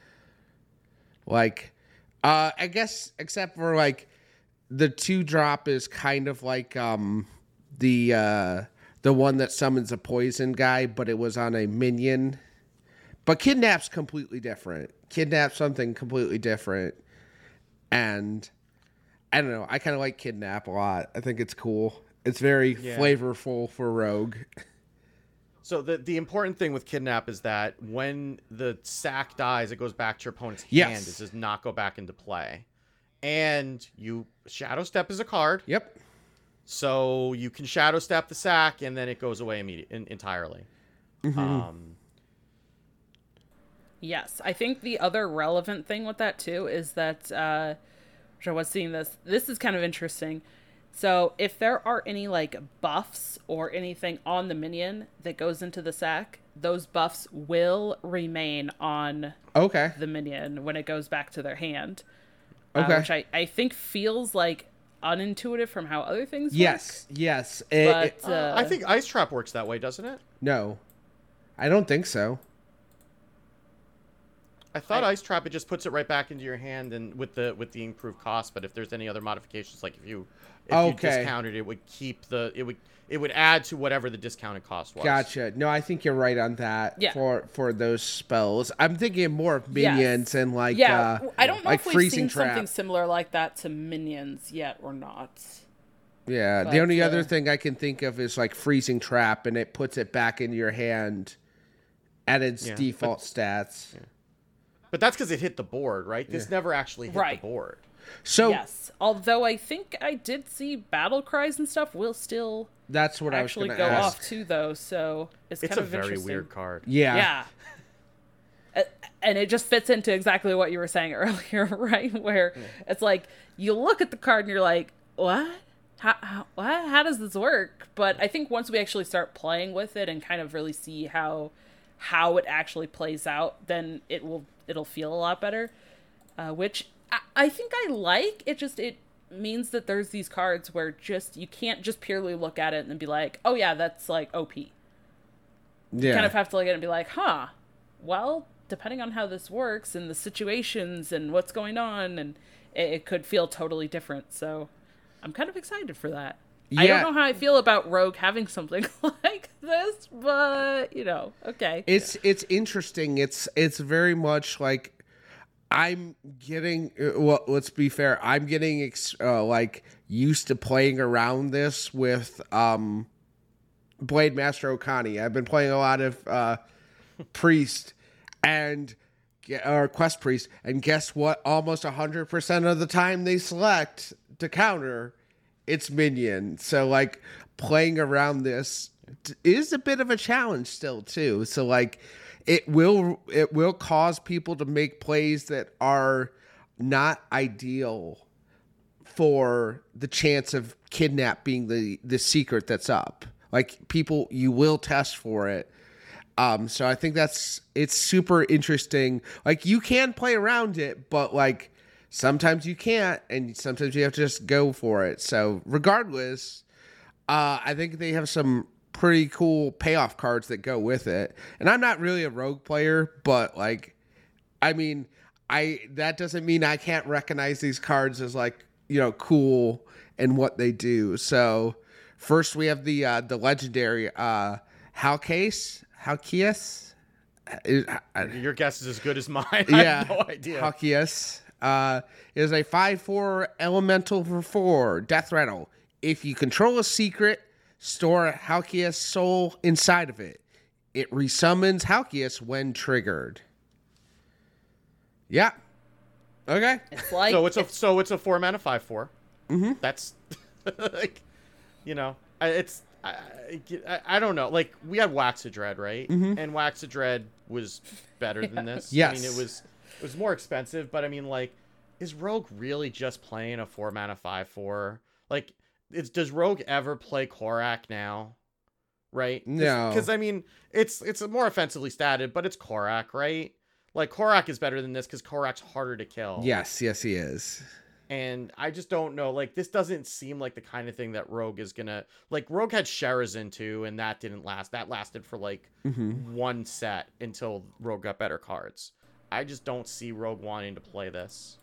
Like, uh, I guess except for like the two drop is kind of like um the uh the one that summons a poison guy, but it was on a minion. But kidnap's completely different. Kidnap's something completely different. And I don't know. I kind of like kidnap a lot. I think it's cool. It's very Yeah. flavorful for rogue. So the the important thing with kidnap is that when the sack dies, it goes back to your opponent's Yes. hand. It does not go back into play. And you shadow step is a card, Yep. so you can shadow step the sack, and then it goes away immediately entirely. Mm-hmm. Um, Yes, I think the other relevant thing with that too is that uh, which I was seeing this. This is kind of interesting. So if there are any like buffs or anything on the minion that goes into the sack, those buffs will remain on Okay. the minion when it goes back to their hand. uh, Okay. which I, I think feels like unintuitive from how other things Yes. Yes. It- work. it- But uh, I think Ice Trap works that way, doesn't it? no. I don't think so. I thought I- Ice Trap it just puts it right back into your hand and with the with the improved cost. But if there's any other modifications, like if you if Okay. you discounted, it would keep the it would it would add to whatever the discounted cost was. Gotcha. No, I think you're right on that. Yeah. For for those spells, I'm thinking more of Yes. minions and like yeah, uh, I don't know like if we've seen trap. something similar like that to minions yet or not. Yeah, the But, only other uh, thing I can think of is like freezing trap, and it puts it back into your hand at its Yeah, but- default stats. But that's because it hit the board, right? This never actually hit Right. the board. So yes, although I think I did see battle cries and stuff will still that's what actually I was go going to ask. off too, though. So it's, It's kind a of very weird card. Yeah. Yeah. And it just fits into exactly what you were saying earlier, right? Where it's like you look at the card and you're like, "What? How, how what? How does this work?" But I think once we actually start playing with it and kind of really see how how it actually plays out, then it will it'll feel a lot better. Uh, which I, I think I like. It just it means that there's these cards where just you can't just purely look at it and be like, "Oh yeah, that's like OP." Yeah. kind of have to look at it and be like, huh, well, depending on how this works and the situations and what's going on, and it, it could feel totally different. So I'm kind of excited for that. I don't know how I feel about Rogue having something like this, but you know, okay. it's it's interesting. It's it's very much like I'm getting uh, well. Let's be fair. I'm getting uh, like used to playing around this with um, Blade Master Okani. I've been playing a lot of uh, Priest and or Quest Priest, and guess what? Almost hundred percent of the time they select to counter, it's minion. So like playing around this is a bit of a challenge still too. So like it will it will cause people to make plays that are not ideal for the chance of kidnap being the the secret that's up. Like people you will test for it. Um so I think that's it's super interesting. Like you can play around it, but like sometimes you can't and sometimes you have to just go for it. So regardless, uh I think they have some pretty cool payoff cards that go with it. And I'm not really a rogue player, but like I mean, I that doesn't mean I can't recognize these cards as like, you know, cool and what they do. So first we have the uh the legendary uh Halcase, Halkias. It- Your guess is as good as mine. I yeah, have no idea. Halkias uh, is a five-four elemental for four death rattle. If you control a secret, store Halkias soul inside of it. It resummons Halkias when triggered. Yeah. Okay. It's like so it's a so it's a four mana five four. Mm-hmm. That's like, you know, I- it's I, I, I don't know. Like we had Dread, right? Mm-hmm. And Dread was better than this. I Yes. mean, it was it was more expensive, but I mean, like, is Rogue really just playing a four mana five four? Like, it's does Rogue ever play Korak now? Right? No. Because I mean, it's it's more offensively statted, but it's Korak, right? Like Korak is better than this because Korak's harder to kill. Yes, yes, he is. And I just don't know. Like this doesn't seem like the kind of thing that Rogue is gonna like. Rogue had Sherazin too, and that didn't last. That lasted for like Mm-hmm. one set until Rogue got better cards. I just don't see Rogue wanting to play this.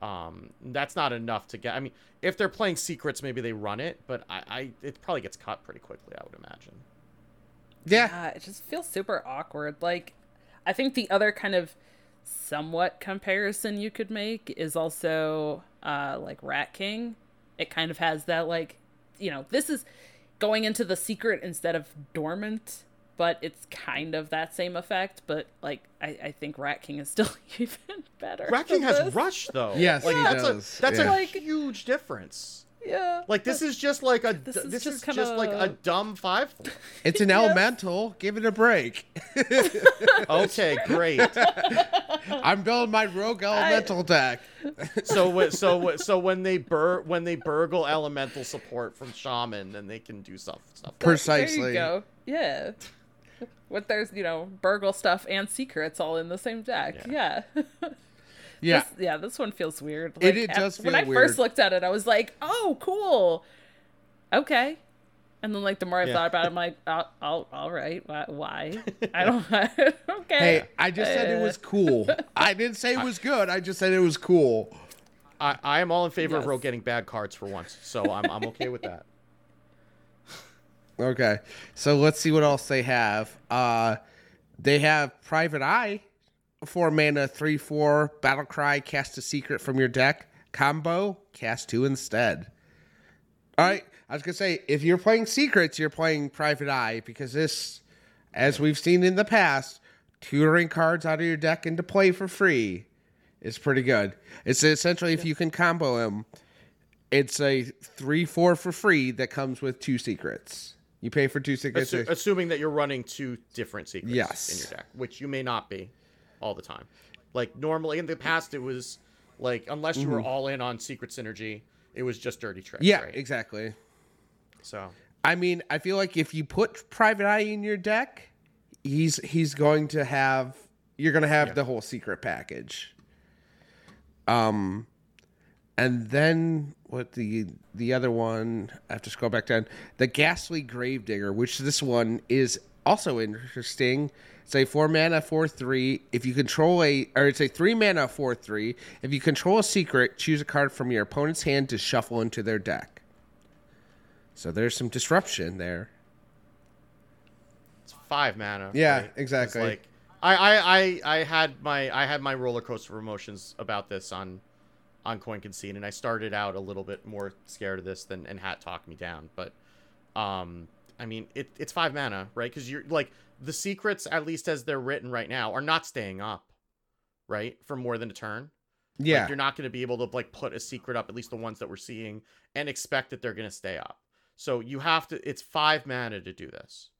Um, that's not enough to get. I mean, if they're playing secrets, maybe they run it, but I, I it probably gets cut pretty quickly. I would imagine. Yeah. Uh, it just feels super awkward. Like, I think the other kind of somewhat comparison you could make is also uh, like Rat King. It kind of has that, like, you know, this is going into the secret instead of dormant, but it's kind of that same effect. But, like, I, I think Rat King is still even better. Rat King has this. rush though. Yes, like, he that's does. A, that's Yeah. a Like- huge difference. Yeah. Like this is just like a This this, is is just just, kinda- like a dumb five. It's an elemental. Give it a break. Okay, great. I'm building my rogue elemental deck. so so so when they bur when they burgle elemental support from shaman, then they can do stuff stuff. There you Precisely. go. Yeah. With there's, you know, burgle stuff and secrets all in the same deck. Yeah. Yeah. This, yeah, this one feels weird. It- it does When I weird. first looked at it, I was like, "Oh, cool, okay." And then, like, the more I Yeah. thought about it, I'm like, "Oh, all, all right, why? why? I don't. okay." Hey, I just said it Uh, was cool. I didn't say it was good. I just said it was cool. I I am all in favor of Yes. Rogue getting bad cards for once, so I'm I'm okay with that. Okay. So let's see what else they have. Uh they have Private Eye, four mana, three four, battle cry, cast a secret from your deck. Combo, cast two instead. Alright. I was gonna say, if you're playing secrets, you're playing Private Eye, because this, as we've seen in the past, tutoring cards out of your deck into play for free is pretty good. It's essentially if you can combo them, it's a three four for free that comes with two secrets. You pay for two secrets. Assu- assuming that you're running two different secrets Yes. in your deck, which you may not be all the time. Like normally in the past, it was like unless you were all in on secret synergy, it was just dirty tricks. Mm-hmm. yeah, right? exactly. So I mean, I feel like if you put Private Eye in your deck, he's he's going to have you're going to have the whole secret package. Um and then what the the other one I have to scroll back down. The Ghastly Gravedigger, which this one is also interesting. It's a four mana four three. If you control a or it's a three mana four three. If you control a secret, choose a card from your opponent's hand to shuffle into their deck. So there's some disruption there. it's five mana. Yeah, right? Exactly. like I, I I I had my I had my roller coaster of emotions about this on on Coin Concede, and I started out a little bit more scared of this than and Hat talked me down, but um I mean it it's five mana, right? Because you're like the secrets, at least as they're written right now, are not staying up, right, for more than a turn. Yeah. Like, you're not going to be able to like put a secret up, at least the ones that we're seeing, and expect that they're going to stay up. So you have to. It's five mana to do this.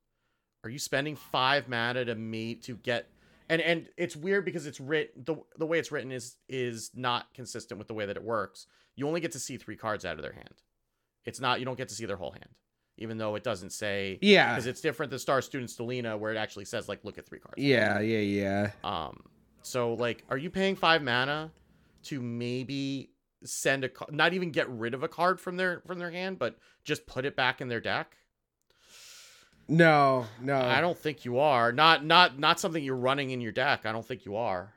Are you spending five mana to me to get? And and it's weird because it's writ the the way it's written is is not consistent with the way that it works. You only get to see three cards out of their hand. It's not. You don't get to see their whole hand, even though it doesn't say. Yeah. Because it's different than Star Student Stelina, where it actually says like look at three cards. Yeah, yeah, yeah. Um, so like, are you paying five mana to maybe send a not even get rid of a card from their from their hand, but just put it back in their deck? No, no. I don't think you are. Not not not something you're running in your deck. I don't think you are.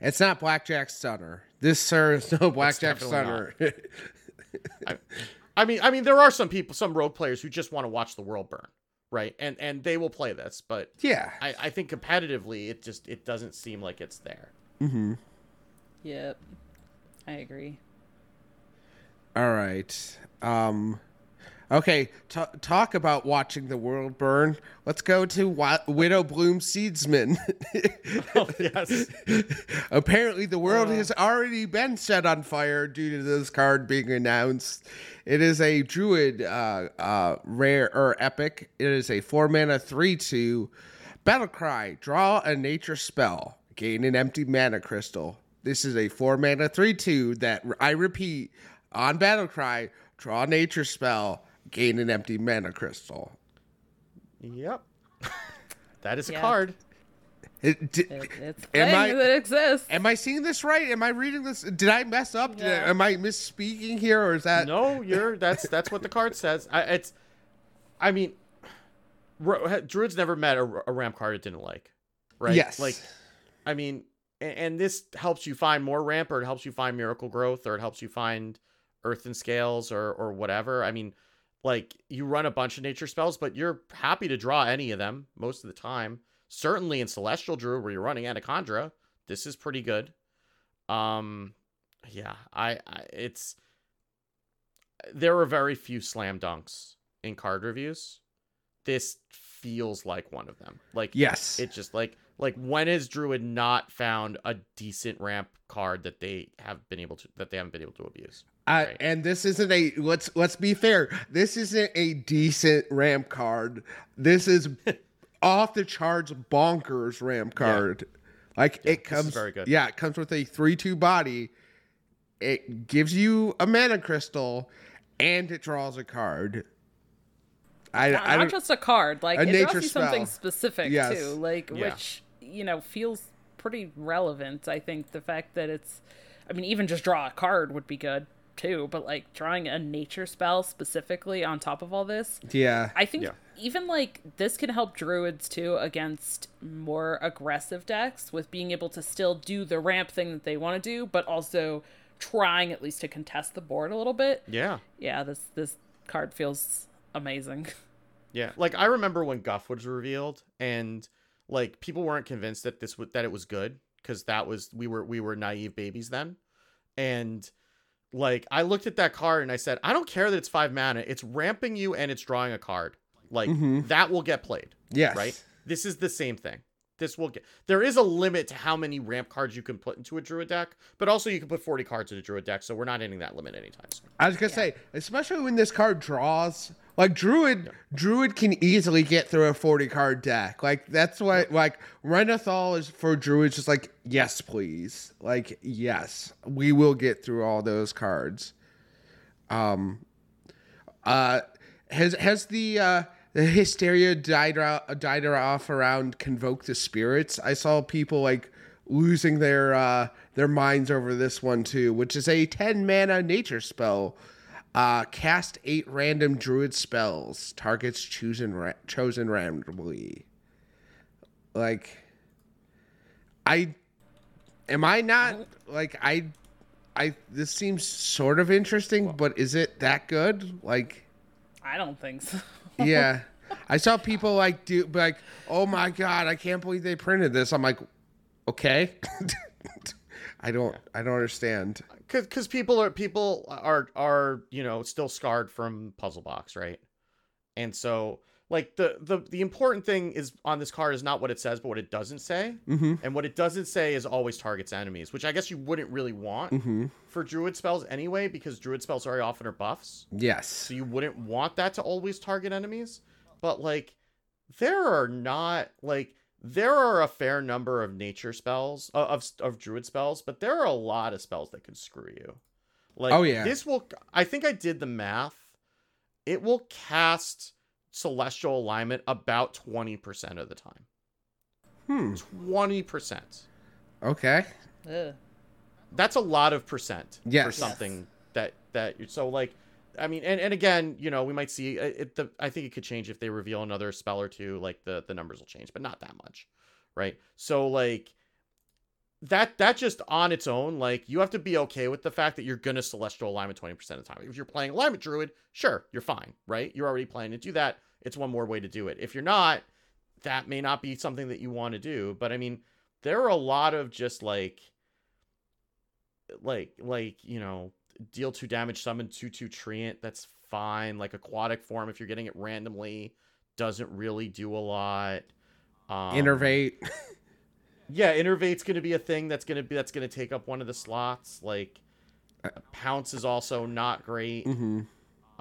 It's not Blackjack Stunner. This sir is no Blackjack definitely Stunner. I, I mean, I mean, there are some people, some rogue players who just want to watch the world burn, right? And and they will play this, but Yeah. I, I think competitively, it just it doesn't seem like it's there. Mm-hmm. Yep. I agree. All right. Um, okay. T- talk about watching the world burn. Let's go to Wa- Widow Bloom Seedsman. Oh yes, Apparently, the world has already been set on fire due to this card being announced. It is a druid uh, uh, rare or epic. It is a four mana three two battle cry. Draw a nature spell. Gain an empty mana crystal. This is a four mana three two that I repeat on battle cry. Draw a nature spell. Gain an empty mana crystal. yep. that is a card. It, d- It, it's Am I- that exists. Am I seeing this right? Am I reading this? Did I mess up? Did I- Yeah. am I misspeaking here, or is that? No, you're that's that's what the card says. I, it's, I mean, Ro- Druids never met a, a ramp card it didn't like, right? Yes. Like, I mean, and, and this helps you find more ramp, or it helps you find miracle growth, or it helps you find Earthen Scales, or or whatever. I mean, like you run a bunch of nature spells, but you're happy to draw any of them most of the time. Certainly in Celestial Druid, where you're running Anacondra, this is pretty good. Um, yeah, I, I it's there are very few slam dunks in card reviews. This feels like one of them. Like Yes. it just like like when has Druid not found a decent ramp card that they have been able to that they haven't been able to abuse? Uh, Right. and this isn't a let's let's be fair. This isn't a decent ramp card. This is off the charts bonkers ramp card. Like Yeah, it comes very good. Yeah, it comes with a three two body. It gives you a mana crystal, and it draws a card. I, Not, I not just a card. Like a it nature draws you something specific Yes. too. Like Yeah. which you know feels pretty relevant. I think the fact that it's, I mean, even just draw a card would be good too. But like drawing a nature spell specifically on top of all this, yeah. I think Yeah. even like this can help druids too against more aggressive decks with being able to still do the ramp thing that they want to do, but also trying at least to contest the board a little bit. Yeah. Yeah, this this card feels amazing. Yeah, like I remember when Guff was revealed, and like people weren't convinced that this would that it was good because that was we were we were naive babies then, and like I looked at that card and I said, I don't care that it's five mana, it's ramping you and it's drawing a card, like mm-hmm. that will get played, yes. right? This is the same thing. This will get. There is a limit to how many ramp cards you can put into a druid deck, but also you can put forty cards in a druid deck, so we're not hitting that limit anytime soon. I was gonna say, especially when this card draws, like Druid, Druid can easily get through a forty card deck. Like that's what, like Renathal is for Druids, just like yes, please, like yes, we will get through all those cards. Um, uh, has has the uh the hysteria died out, died off around convoke the spirits? I saw people like losing their uh their minds over this one too, which is a 10 mana nature spell. Uh cast 8 random druid spells. Targets chosen ra- chosen randomly. Like I am I not like I I this seems sort of interesting, but is it that good? Like I don't think so. yeah. I saw people like do like, "Oh my god, I can't believe they printed this." I'm like, "Okay." I don't I don't understand. Because because people are people are are you know still scarred from puzzle box right and so like the the the important thing is on this card is not what it says but what it doesn't say Mhm. and what it doesn't say is always targets enemies which i guess you wouldn't really want Mhm. for druid spells anyway because druid spells very often are buffs Yes. so you wouldn't want that to always target enemies but like there are not like there are a fair number of nature spells uh, of of druid spells but there are a lot of spells that can screw you like Oh, yeah. this will i think i did the math it will cast celestial alignment about 20% of the time Hmm. 20% Okay. Ugh. that's a lot of percent for Yes. something that that you so like i mean and, and again you know we might see uh, it the i think it could change if they reveal another spell or two like the the numbers will change but not that much right so like that that just on its own like you have to be okay with the fact that you're gonna celestial alignment 20% of the time if you're playing alignment druid sure you're fine right you're already planning to do that It's one more way to do it. If you're not, that may not be something that you want to do. But I mean, there are a lot of just like, like, like you know, deal two damage, summon two two treant. That's fine. Like aquatic form, if you're getting it randomly, doesn't really do a lot. Um, Innervate. yeah, innervate's gonna be a thing that's gonna be that's gonna take up one of the slots. Like pounce is also not great. hmm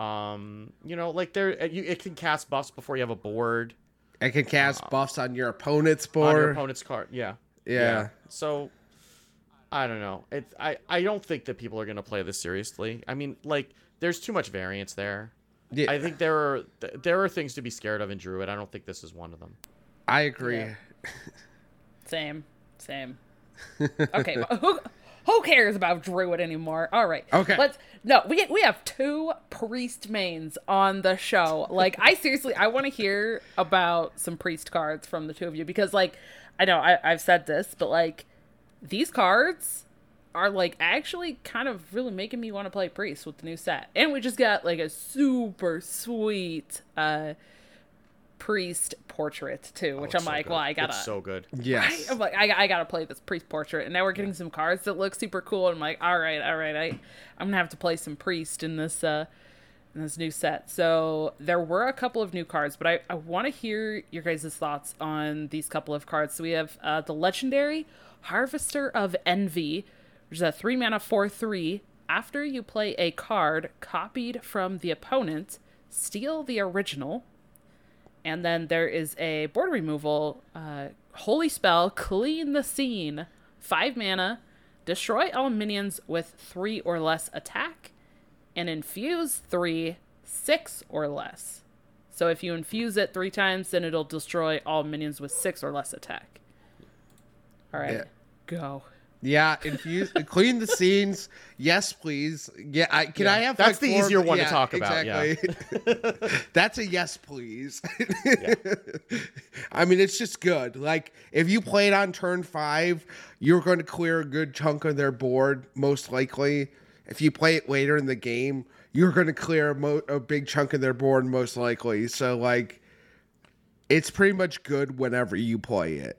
Um, you know, like there, uh, you it can cast buffs before you have a board I can cast buffs on your opponent's on your board. opponent's card. Yeah, yeah. So I don't know. It I I don't think that people are gonna play this seriously. I mean, like there's too much variance there. Yeah, I think there are th- there are things to be scared of in Druid. I don't think this is one of them. I agree. Yeah. Same, same. Okay, well, who who cares about Druid anymore? All right. Okay. Let's no. We we have two priest mains on the show. Like I seriously, I want to hear about some priest cards from the two of you because like I know I, I've said this, but like these cards are like actually kind of really making me want to play priest with the new set, and we just got like a super sweet uh priest portrait too, which Oh, I'm so like, good. well, I gotta. It's so good. Yes. Right? I'm like, I, I gotta play this priest portrait, and now we're getting some cards that look super cool. And I'm like, all right, all right, I, I'm gonna have to play some priest in this, uh, in this new set. So there were a couple of new cards, but I, I want to hear your guys' thoughts on these couple of cards. So we have uh, the legendary Harvester of Envy, which is a three mana four three. After you play a card copied from the opponent, steal the original. And then there is a board removal uh, holy spell clean the scene. Five mana destroy all minions with three or less attack and infuse three six or less. So if you infuse it three times then it'll destroy all minions with six or less attack all right Yeah. go Yeah, infuse, clean the scenes. Yes, please. Yeah, I can I have That's like, the four- easier one to talk about, yeah. Exactly. That's a yes, please. I mean, it's just good. Like if you play it on turn five, you're going to clear a good chunk of their board, most likely. If you play it later in the game, you're going to clear a, mo- a big chunk of their board, most likely. So like, it's pretty much good whenever you play it.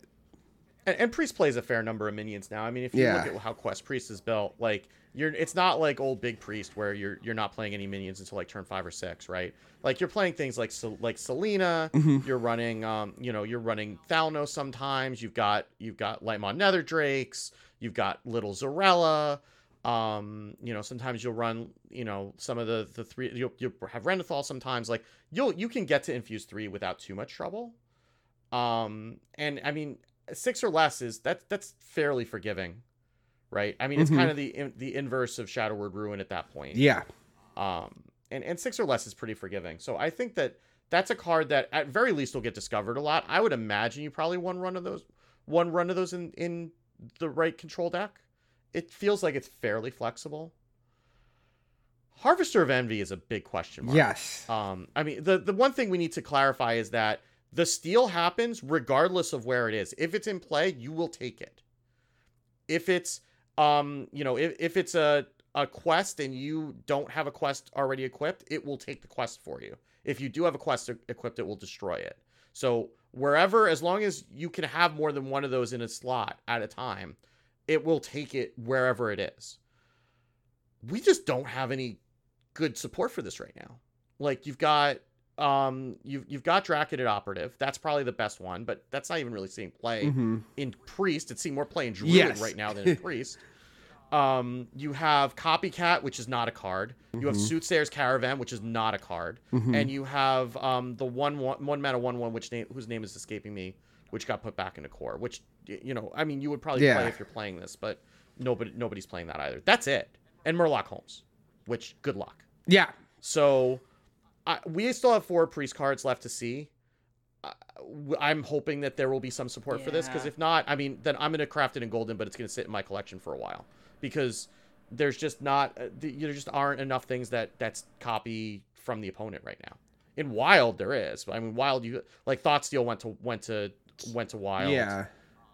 And, and priest plays a fair number of minions now. I mean, if you Yeah. look at how quest priest is built, like you're, it's not like old big priest where you're you're not playing any minions until like turn five or six, right? Like you're playing things like like Selena. You're running, um, you know, you're running Thalnos sometimes. You've got you've got Lightmaw Nether Drakes. You've got Little Xyrella. Um, you know, sometimes you'll run, you know, some of the the three. You'll, you'll have Renathal sometimes. Like you'll you can get to infuse three without too much trouble. Um, and I mean, six or less is that's that's fairly forgiving, right? I mean, it's Mhm. kind of the in, the inverse of Shadow Word Ruin at that point. Yeah. Um, and and six or less is pretty forgiving. So I think that that's a card that at very least will get discovered a lot. I would imagine you probably one run of those, one run of those in in the right control deck. It feels like it's fairly flexible. Harvester of Envy is a big question mark. Yes. Um, I mean, the the one thing we need to clarify is that the steal happens regardless of where it is. If it's in play, you will take it. If it's um, you know, if, if it's a a quest and you don't have a quest already equipped, it will take the quest for you. If you do have a quest equipped, it will destroy it. So wherever, as long as you can have more than one of those in a slot at a time, it will take it wherever it is. We just don't have any good support for this right now. Like you've got um you've you've got Drakonid Operative. That's probably the best one, but that's not even really seeing play Mhm. in Priest. It's seeing more play in Druid Yes. right now than in Priest. Um, you have Copycat, which is not a card. You have Mhm. Soothsayer's Caravan, which is not a card, Mhm. and you have um the one one one mana one one, which name whose name is escaping me, which got put back into core. Which you know, I mean, you would probably Yeah. play if you're playing this, but nobody nobody's playing that either. That's it. And Murloc Holmes, which good luck. yeah. So I, we still have four priest cards left to see. I, am hoping that there will be some support for this because if not, I mean, then I'm going to craft it in golden, but it's going to sit in my collection for a while because there's just not uh, th- there just aren't enough things that that's copy from the opponent right now. In wild, there is. I mean, wild, you like Thought Steal went to went to went to wild. Yeah.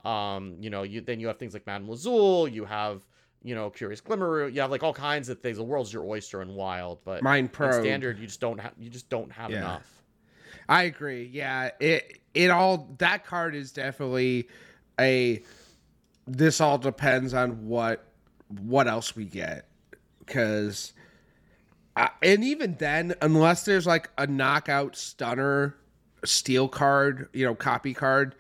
Um, you know, you then you have things like Madame Lazul, you have you know Curious Glimmer, you have like all kinds of things. The world's your oyster and wild, but Mind Pro. standard you just don't have you just don't have Yeah. enough I agree. Yeah, it it all that card is definitely a. This all depends on what what else we get, because, uh, and even then, unless there's like a knockout stunner, steal card, you know, copy card,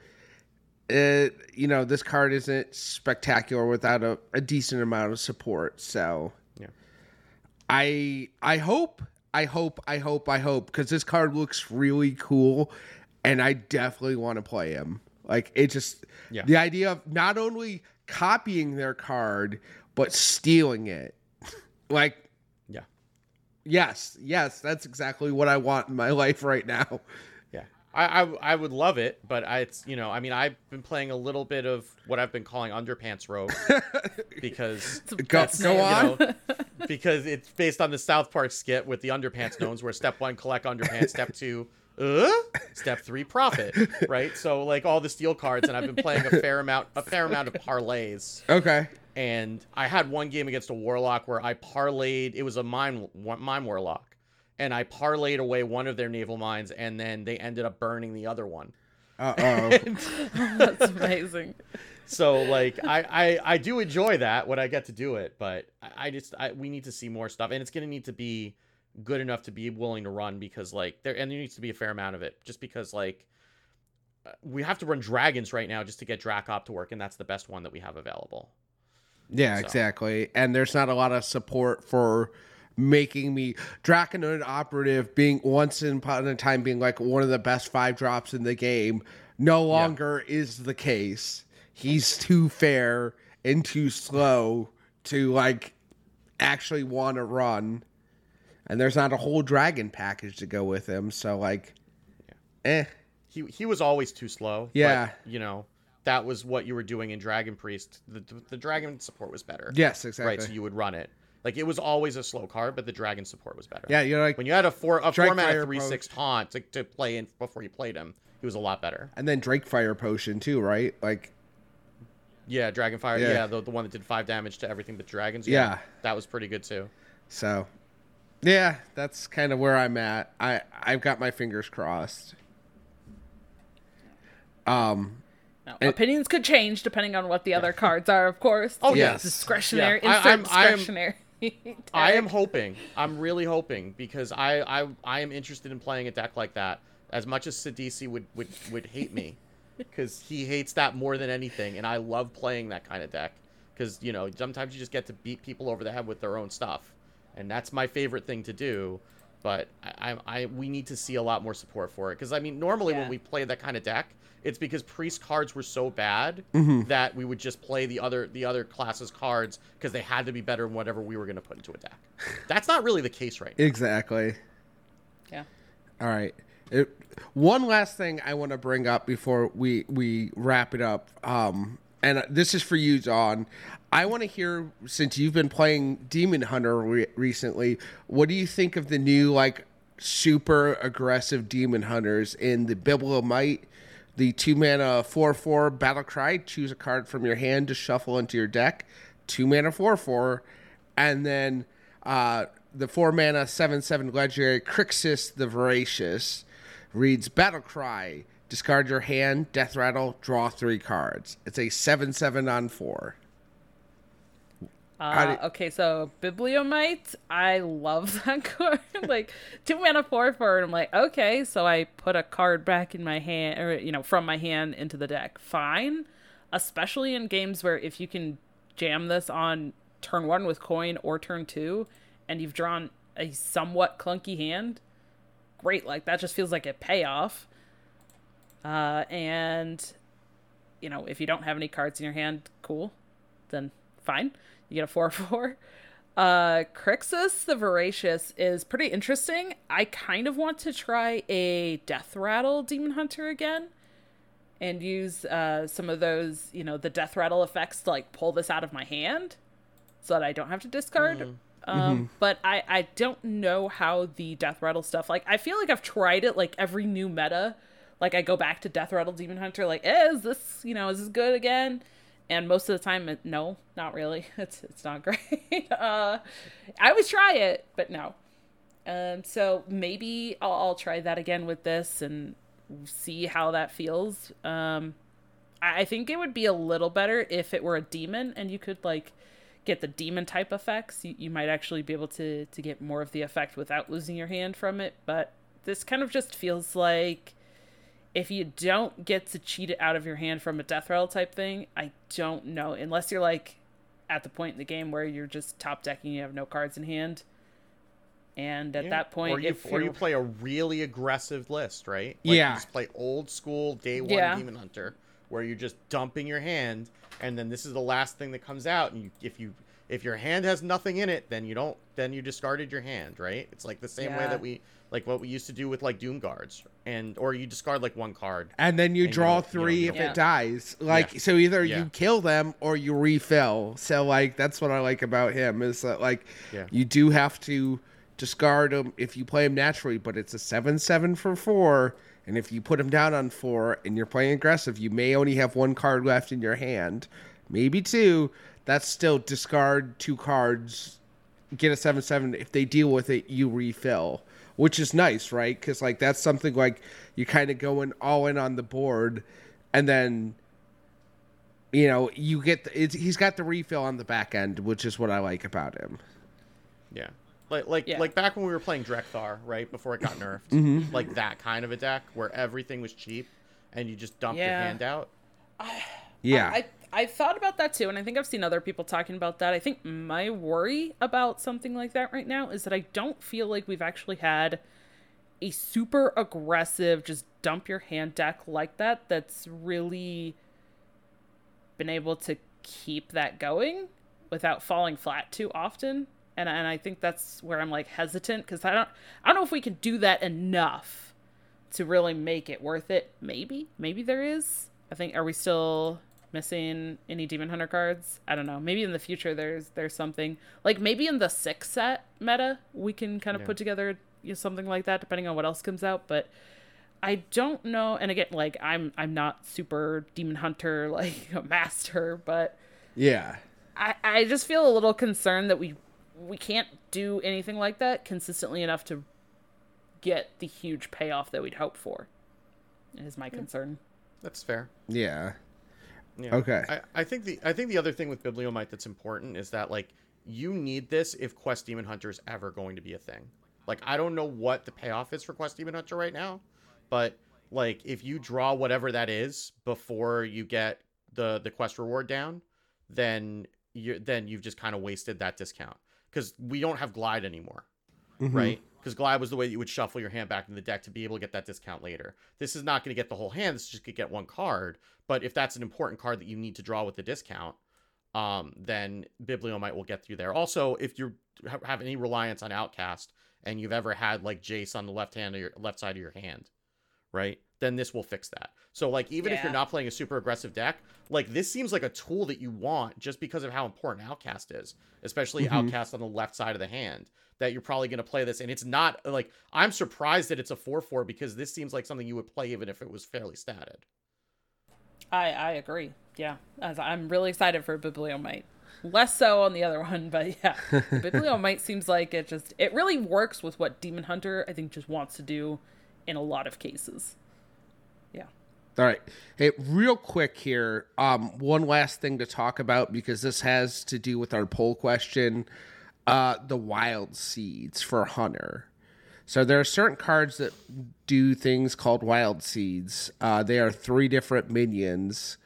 it you know this card isn't spectacular without a, a decent amount of support. So, Yeah. I I hope I hope I hope I hope because this card looks really cool, and I definitely want to play him. Like it just Yeah. the idea of not only copying their card but stealing it, like Yeah. yes yes that's exactly what I want in my life right now. Yeah, I, I I would love it, but I it's you know I mean I've been playing a little bit of what I've been calling underpants rogue because It's Go- go on. you know because it's based on the South Park skit with the underpants gnomes where step one collect underpants, step two. Uh, step three profit right so like all the steel cards and i've been playing a fair amount a fair amount of parlays Okay. and I had one game against a warlock where I parlayed. It was a mine mine warlock, and I parlayed away one of their naval mines, and then they ended up burning the other one. Uh oh. That's amazing. So like I, I I do enjoy that when I get to do it, but I, I just I, we need to see more stuff, and it's gonna need to be good enough to be willing to run because like there and there needs to be a fair amount of it, just because like uh, we have to run dragons right now just to get Drakop to work, and that's the best one that we have available. Yeah, So. exactly. And there's not a lot of support for making me Drakonid Operative being once upon a time being like one of the best five drops in the game no longer is the case. He's too fair and too slow to like actually want to run. And there's not a whole dragon package to go with him, so like eh. he he was always too slow. but, Yeah. you know that was what you were doing in Dragon Priest. The the dragon support was better. Yes, exactly. Right, so you would run it. Like it was always a slow card, but the dragon support was better. yeah, you're like When you had a four a Strike four mana Fire three six taunt to, to play in before you played him, he was a lot better. and then Drake Fire Potion too, right? Like Yeah, Dragon Fire. Yeah. Yeah, the, the one that did five damage to everything but dragons. Yeah. that was pretty good too. So, yeah, that's kind of where I'm at. I I've got my fingers crossed. Um, Now, And- opinions could change depending on what the other cards are, of course. Oh, yes. discretionary. Yeah, Insert I'm- I'm- discretionary. I am hoping. I'm really hoping because I I, I am interested in playing a deck like that. As much as Sidisi would would would hate me, because he hates that more than anything, and I love playing that kind of deck. Because you know sometimes you just get to beat people over the head with their own stuff, and that's my favorite thing to do. But I I, I we need to see a lot more support for it. Because I mean normally Yeah. when we play that kind of deck, it's because priest cards were so bad Mm-hmm. that we would just play the other the other classes cards because they had to be better than whatever we were going to put into a deck. That's not really the case right now. exactly. Yeah. All right. It, one last thing I want to bring up before we we wrap it up. Um, and this is for you, John. I want to hear since you've been playing Demon Hunter re- recently. What do you think of the new like super aggressive Demon Hunters in the Bibliomite? The two mana four four battle cry. Choose a card from your hand to shuffle into your deck. Two mana four four, and then uh, the four mana seven seven legendary Kryxis the Voracious reads battle cry. Discard your hand, death rattle, draw three cards. It's a seven seven on four. Uh, okay, so Bibliomite, I love that card. like two mana four for it. I'm like, okay, so I put a card back in my hand, or you know, from my hand into the deck. Fine, especially in games where if you can jam this on turn one with coin or turn two, and you've drawn a somewhat clunky hand, great. Like that just feels like a payoff. Uh, and you know, if you don't have any cards in your hand, cool, then fine. You get a 4 4. Uh, Kryxis the Voracious is pretty interesting. I kind of want to try a Death Rattle Demon Hunter again and use uh, some of those, you know, the Death Rattle effects to like pull this out of my hand so that I don't have to discard. Um, But I, I don't know how the Death Rattle stuff, like, I feel like I've tried it like every new meta. Like, I go back to Death Rattle Demon Hunter, like, eh, is this, you know, is this good again? And most of the time it, no not really it's it's not great uh i always try it but no Um, so maybe I'll, I'll try that again with this and see how that feels. Um, I, I think it would be a little better if it were a demon and you could like get the demon type effects. You, you might actually be able to to get more of the effect without losing your hand from it. But this kind of just feels like if you don't get to cheat it out of your hand from a death rattle type thing, I don't know. Unless you're like at the point in the game where you're just top decking, you have no cards in hand. And at Yeah. that point, or you, if or you you're- play a really aggressive list, right? Like Yeah. You just play old school day one Yeah. Demon Hunter, where you're just dumping your hand, and then this is the last thing that comes out, and you, if you if your hand has nothing in it, then you don't then you discarded your hand, right? It's like the same way that we like what we used to do with like Doom guards, and or you discard like one card. and then you And draw you three if it. it dies. Like Yeah. so, either Yeah. you kill them or you refill. So like that's what I like about him is that like Yeah. you do have to discard him if you play him naturally, but it's a seven seven for four. And if you put him down on four and you're playing aggressive, you may only have one card left in your hand, maybe two. That's still discard two cards, get a seven seven. If they deal with it, you refill, which is nice, right? Because like that's something like you kind of going all in on the board, and then you know you get the, it's, he's got the refill on the back end, which is what I like about him. Yeah. Like like Yeah. like back when we were playing Drekthar, right before it got nerfed, Mm-hmm. like that kind of a deck where everything was cheap, and you just dumped your hand out. Yeah, I I thought about that too, and I think I've seen other people talking about that. I think my worry about something like that right now is that I don't feel like we've actually had a super aggressive, just dump your hand deck like that. That's really been able to keep that going without falling flat too often. And and I think that's where I'm like hesitant because I don't I don't know if we can do that enough to really make it worth it. Maybe maybe there is. I think are we still missing any demon hunter cards? I don't know. Maybe in the future there's there's something like maybe in the six set meta we can kind of Yeah. put together you know, something like that depending on what else comes out. But I don't know. And again, like I'm I'm not super demon hunter like a master, but yeah, I, I just feel a little concerned that we we can't do anything like that consistently enough to get the huge payoff that we'd hope for. Is my concern. That's fair. yeah. Yeah. Okay. I, I think the I think the other thing with Bibliomite that's important is that like you need this if Quest Demon Hunter is ever going to be a thing. Like I don't know what the payoff is for Quest Demon Hunter right now, but like if you draw whatever that is before you get the the quest reward down, then you then you've just kind of wasted that discount because we don't have glide anymore Mhm. right? Because glide was the way that you would shuffle your hand back in the deck to be able to get that discount later. This is not going to get the whole hand. This just going to get one card. But if that's an important card that you need to draw with the discount, um, then Bibliomite will get you there. Also, if you ha- have any reliance on Outcast and you've ever had like Jace on the left hand of your left side of your hand, right? Then this will fix that. So like even if you're not playing a super aggressive deck, like this seems like a tool that you want just because of how important Outcast is, especially Mhm. Outcast on the left side of the hand. That you're probably going to play this, and it's not like I'm surprised that it's a four four because this seems like something you would play even if it was fairly statted. I I agree. Yeah, As I'm really excited for Bibliomite. Less so on the other one, but yeah, Bibliomite seems like it just it really works with what Demon Hunter I think just wants to do in a lot of cases. Yeah. All right. Hey, real quick here. Um, one last thing to talk about because this has to do with our poll question. Uh, the wild seeds for Hunter. So there are certain cards that do things called wild seeds. Uh, they are three different minions.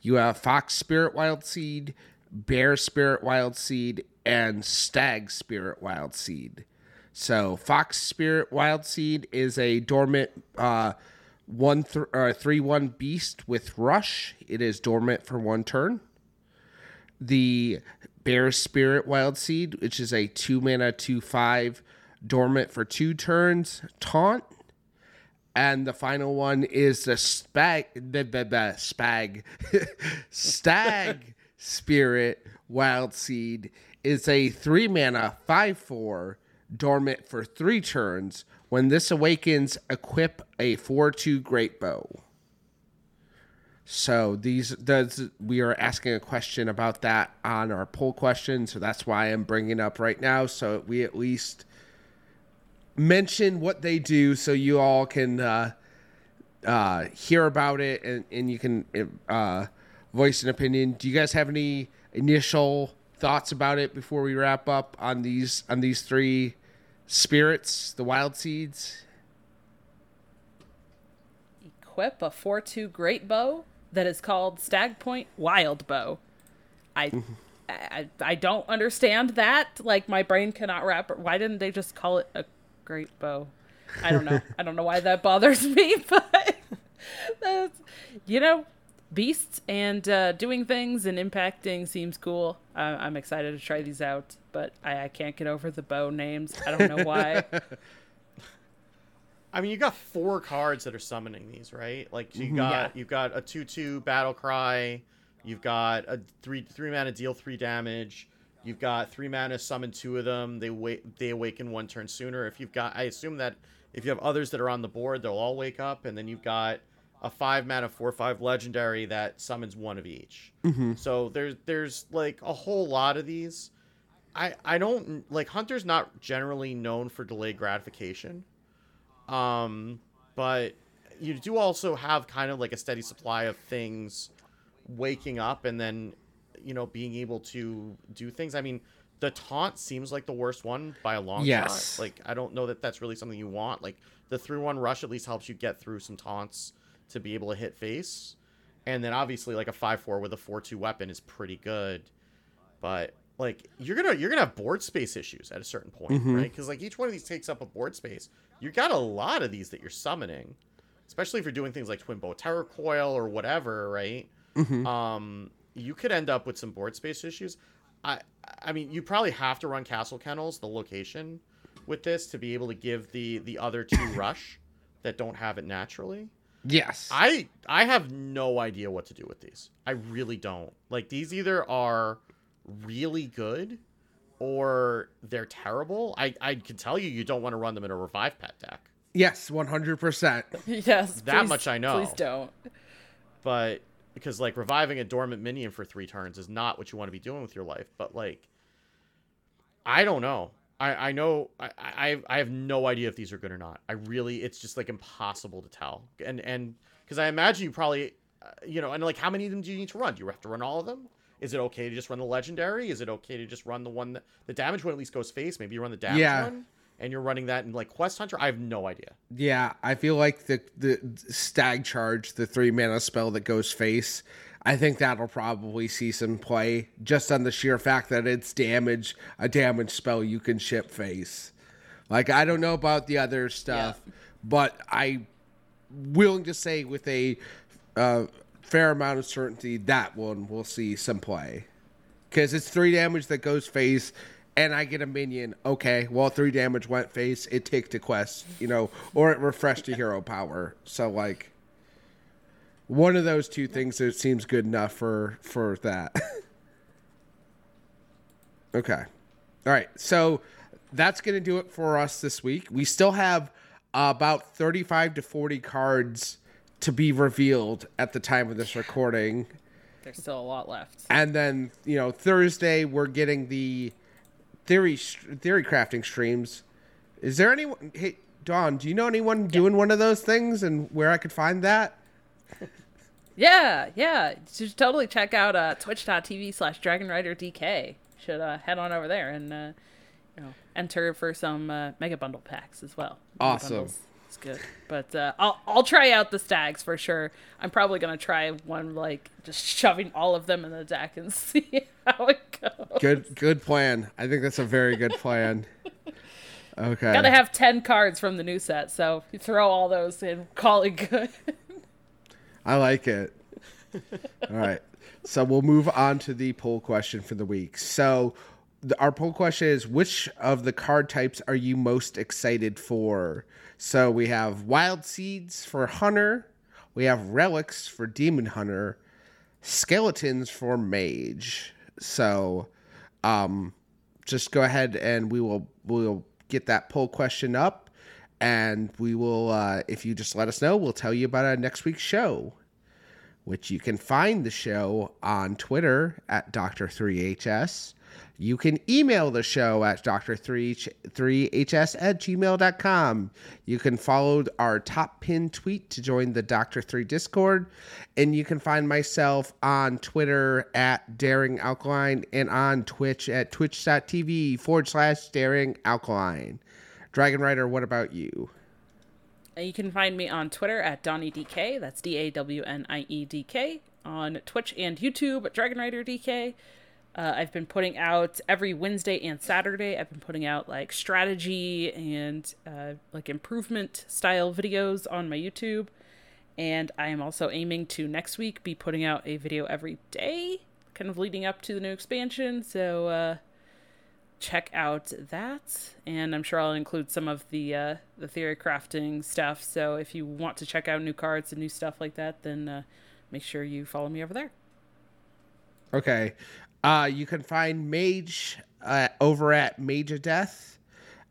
You have Fox Spirit Wild Seed, Bear Spirit Wild Seed, and Stag Spirit Wild Seed. So Fox Spirit Wild Seed is a dormant uh, one th- uh, three one beast with rush. It is dormant for one turn. The Bear Spirit Wild Seed, which is a two mana two five dormant for two turns, taunt. And the final one is the spag the, the, the spag stag spirit wild seed is a three mana five four dormant for three turns. When this awakens, equip a four two great bow. So these does we are asking a question about that on our poll question, so that's why I'm bringing up right now. So we at least mention what they do so you all can uh, uh, hear about it and, and you can uh, voice an opinion. Do you guys have any initial thoughts about it before we wrap up on these on these three spirits, the wild seeds? Equip a 4-2 great bow that is called Stag Point Wild Bow. I, I I don't understand that. Like my brain cannot wrap. Why didn't they just call it a great bow? I don't know. I don't know why that bothers me, but you know, beasts and uh, doing things and impacting seems cool. I, I'm excited to try these out, but I, I can't get over the bow names. I don't know why. I mean, you got four cards that are summoning these, right? Like you mm-hmm. got Yeah. you've got a two-two battle cry, you've got a three three mana deal three damage, you've got three mana summon two of them. They wait they awaken one turn sooner. If you've got, I assume that if you have others that are on the board, they'll all wake up, and then you've got a five mana four five legendary that summons one of each. Mm-hmm. So there's there's like a whole lot of these. I I don't like Hunter's not generally known for delayed gratification. Um, but you do also have kind of like a steady supply of things waking up and then you know being able to do things. I mean, the taunt seems like the worst one by a long Yes. shot. Like I don't know that that's really something you want. Like the three one rush at least helps you get through some taunts to be able to hit face, and then obviously like a five four with a four two weapon is pretty good, but. Like you're gonna you're gonna have board space issues at a certain point, right? Because like each one of these takes up a board space. You got a lot of these that you're summoning, especially if you're doing things like Twinbow Terrorcoil or whatever, right? Um, you could end up with some board space issues. I I mean, you probably have to run Castle Kennels, the location, with this to be able to give the the other two rush that don't have it naturally. Yes. I I have no idea what to do with these. I really don't. Like these either are really good or they're terrible. I I can tell you you don't want to run them in a revive pet deck. yes, 100%. yes, That please- much I know. Please don't. But because like reviving a dormant minion for 3 turns is not what you want to be doing with your life, but like I don't know. I, I know I, I I have no idea if these are good or not. I really it's just like impossible to tell. And and because I imagine you probably uh, you know and like how many of them do you need to run? Do you have to run all of them? Is it okay to just run the legendary? Is it okay to just run the one that the damage one at least goes face? Maybe you run the damage Yeah. one and you're running that in like Quest Hunter. I have no idea. Yeah, I feel like the the stag charge, the three mana spell that goes face. I think that'll probably see some play just on the sheer fact that it's damage, a damage spell you can ship face. Like I don't know about the other stuff, but I willing to say with a uh, fair amount of certainty that one will see some play. Because it's three damage that goes face and i get a minion. Okay well three damage went face it ticked a quest you know or it refreshed a hero power. So like one of those two things it seems good enough for for that. Okay. All right so that's gonna do it for us this week. We still have about 35 to 40 cards to be revealed at the time of this recording There's still a lot left. and then you know Thursday we're getting the theory theory crafting streams. Is there anyone? Hey, Dawn, do you know anyone doing one of those things and where I could find that? Yeah, yeah. You should totally check out uh, twitch.tv slash Dragon Rider DK. Should uh, head on over there and uh, you know enter for some uh, mega bundle packs as well. Mega Awesome. bundles. It's good. But uh, I'll I'll try out the stags for sure. I'm probably gonna try one like just shoving all of them in the deck and see how it goes. Good, good plan. I think that's a very good plan. Okay. Gotta have ten cards from the new set, so you throw all those in, call it good. I like it. All right. So we'll move on to the poll question for the week. So our poll question is which of the card types are you most excited for? So we have Wild Seeds for Hunter, we have Relics for Demon Hunter, Skeletons for Mage. So um just go ahead and we will we'll get that poll question up and we will uh, if you just let us know we'll tell you about our next week's show which you can find the show on twitter at dr3hs You can email the show at dr3hs at gmail.com. You can follow our top pin tweet to join the Dr. 3 Discord. And you can find myself on Twitter at Daring Alkaline and on Twitch at twitch.tv forward slash Daring Alkaline. Dragon Rider, what about you? You can find me on Twitter at DawnieDK. That's D A W N I E D K. On Twitch and YouTube, Dragon Rider DK. Uh, I've been putting out every Wednesday and Saturday. I've been putting out like strategy and uh, like improvement style videos on my YouTube. And I am also aiming to next week be putting out a video every day, kind of leading up to the new expansion. So uh, check out that. And I'm sure I'll include some of the uh, the theory crafting stuff. So if you want to check out new cards and new stuff like that, then uh, make sure you follow me over there. Okay. Uh, you can find Mage uh, over at Mage of Death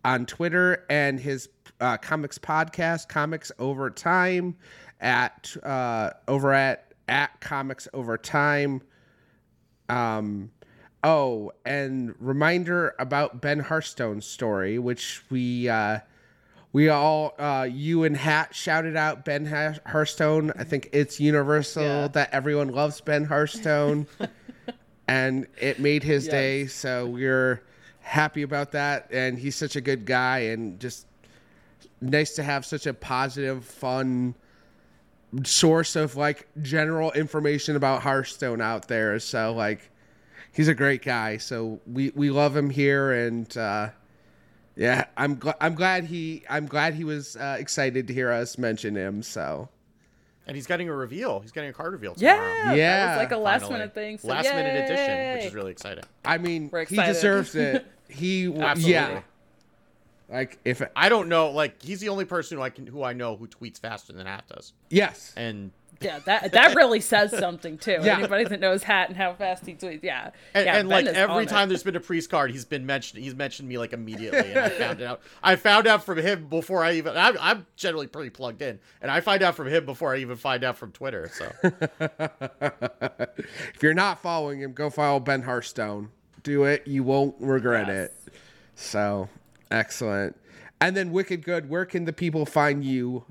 on Twitter and his uh, comics podcast, Comics Over Time, at uh, over at at Comics Over Time. Um, oh, and reminder about Ben Hearthstone's story, which we uh, we all uh, you and Hat shouted out Ben Hearthstone. I think it's universal Yeah. that everyone loves Ben Hearthstone. and it made his Yes. day. So we're happy about that. And he's such a good guy, and just nice to have such a positive, fun source of like general information about Hearthstone out there. So like, he's a great guy. So we we love him here, and uh, yeah, I'm gl- I'm glad he I'm glad he was uh, excited to hear us mention him. So. And he's getting a reveal. He's getting a card reveal Yeah, tomorrow. that Yeah, was like a last finally. minute thing. So Last minute edition, which is really exciting. I mean, We're he deserves it. He, Absolutely. yeah. Like if I don't know, like he's the only person who I can who I know who tweets faster than Hat does. yes, And Yeah, that that really says something too. Yeah. Anybody that knows Hat and how fast he tweets, yeah. and, yeah, and like every time it. there's been a priest card, he's been mentioned. He's mentioned me like immediately, and I found out. I found out from him before I even. I'm, I'm generally pretty plugged in, and I find out from him before I even find out from Twitter. So if you're not following him, go follow Ben Hearthstone. Do it; you won't regret Yes. it. So excellent. And then Wicked Good. Where can the people find you?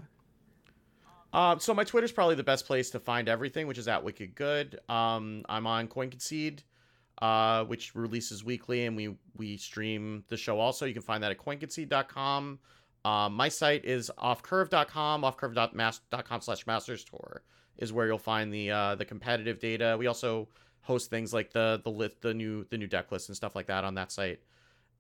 Um, so my Twitter's probably the best place to find everything, which is at Wicked Good. Um, I'm on Coin Concede, uh, which releases weekly, and we we stream the show also. You can find that at coinconcede.com. Um, my site is offcurve.com, offcurve.com slash masters tour is where you'll find the uh, the competitive data. We also host things like the the the new the new deck list and stuff like that on that site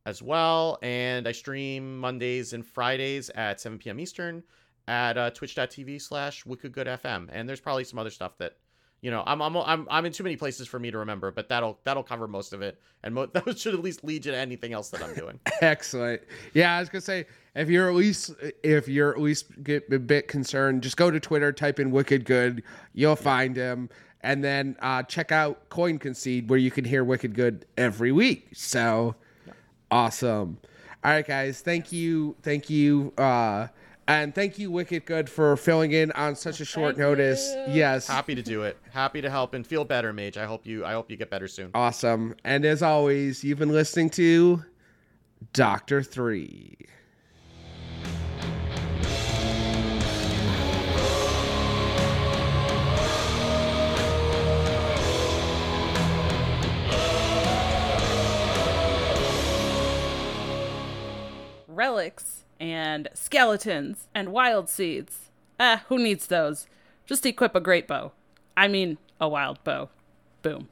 as well. And I stream Mondays and Fridays at 7 p.m. Eastern at uh, twitch.tv slash wickedgoodfm. And there's probably some other stuff that, you know, I'm, I'm, I'm, I'm in too many places for me to remember, but that'll, that'll cover most of it. And mo- that should at least lead you to anything else that I'm doing. Excellent. Yeah, I was gonna say if you're at least if you're at least get a bit concerned, just go to Twitter, type in Wicked Good, you'll find him, and then uh, check out Coin Concede where you can hear Wicked Good every week. So awesome. All right, guys. Thank you. Thank you. Uh, and thank you, Wicked Good, for filling in on such a short Thank notice. you. Yes. Happy to do it. Happy to help and feel better, Mage. I hope you, I hope you get better soon. Awesome. And as always, you've been listening to Doctor Three. relics and skeletons and wild seeds. Ah, who needs those? Just equip a great bow. I mean, a wild bow. Boom.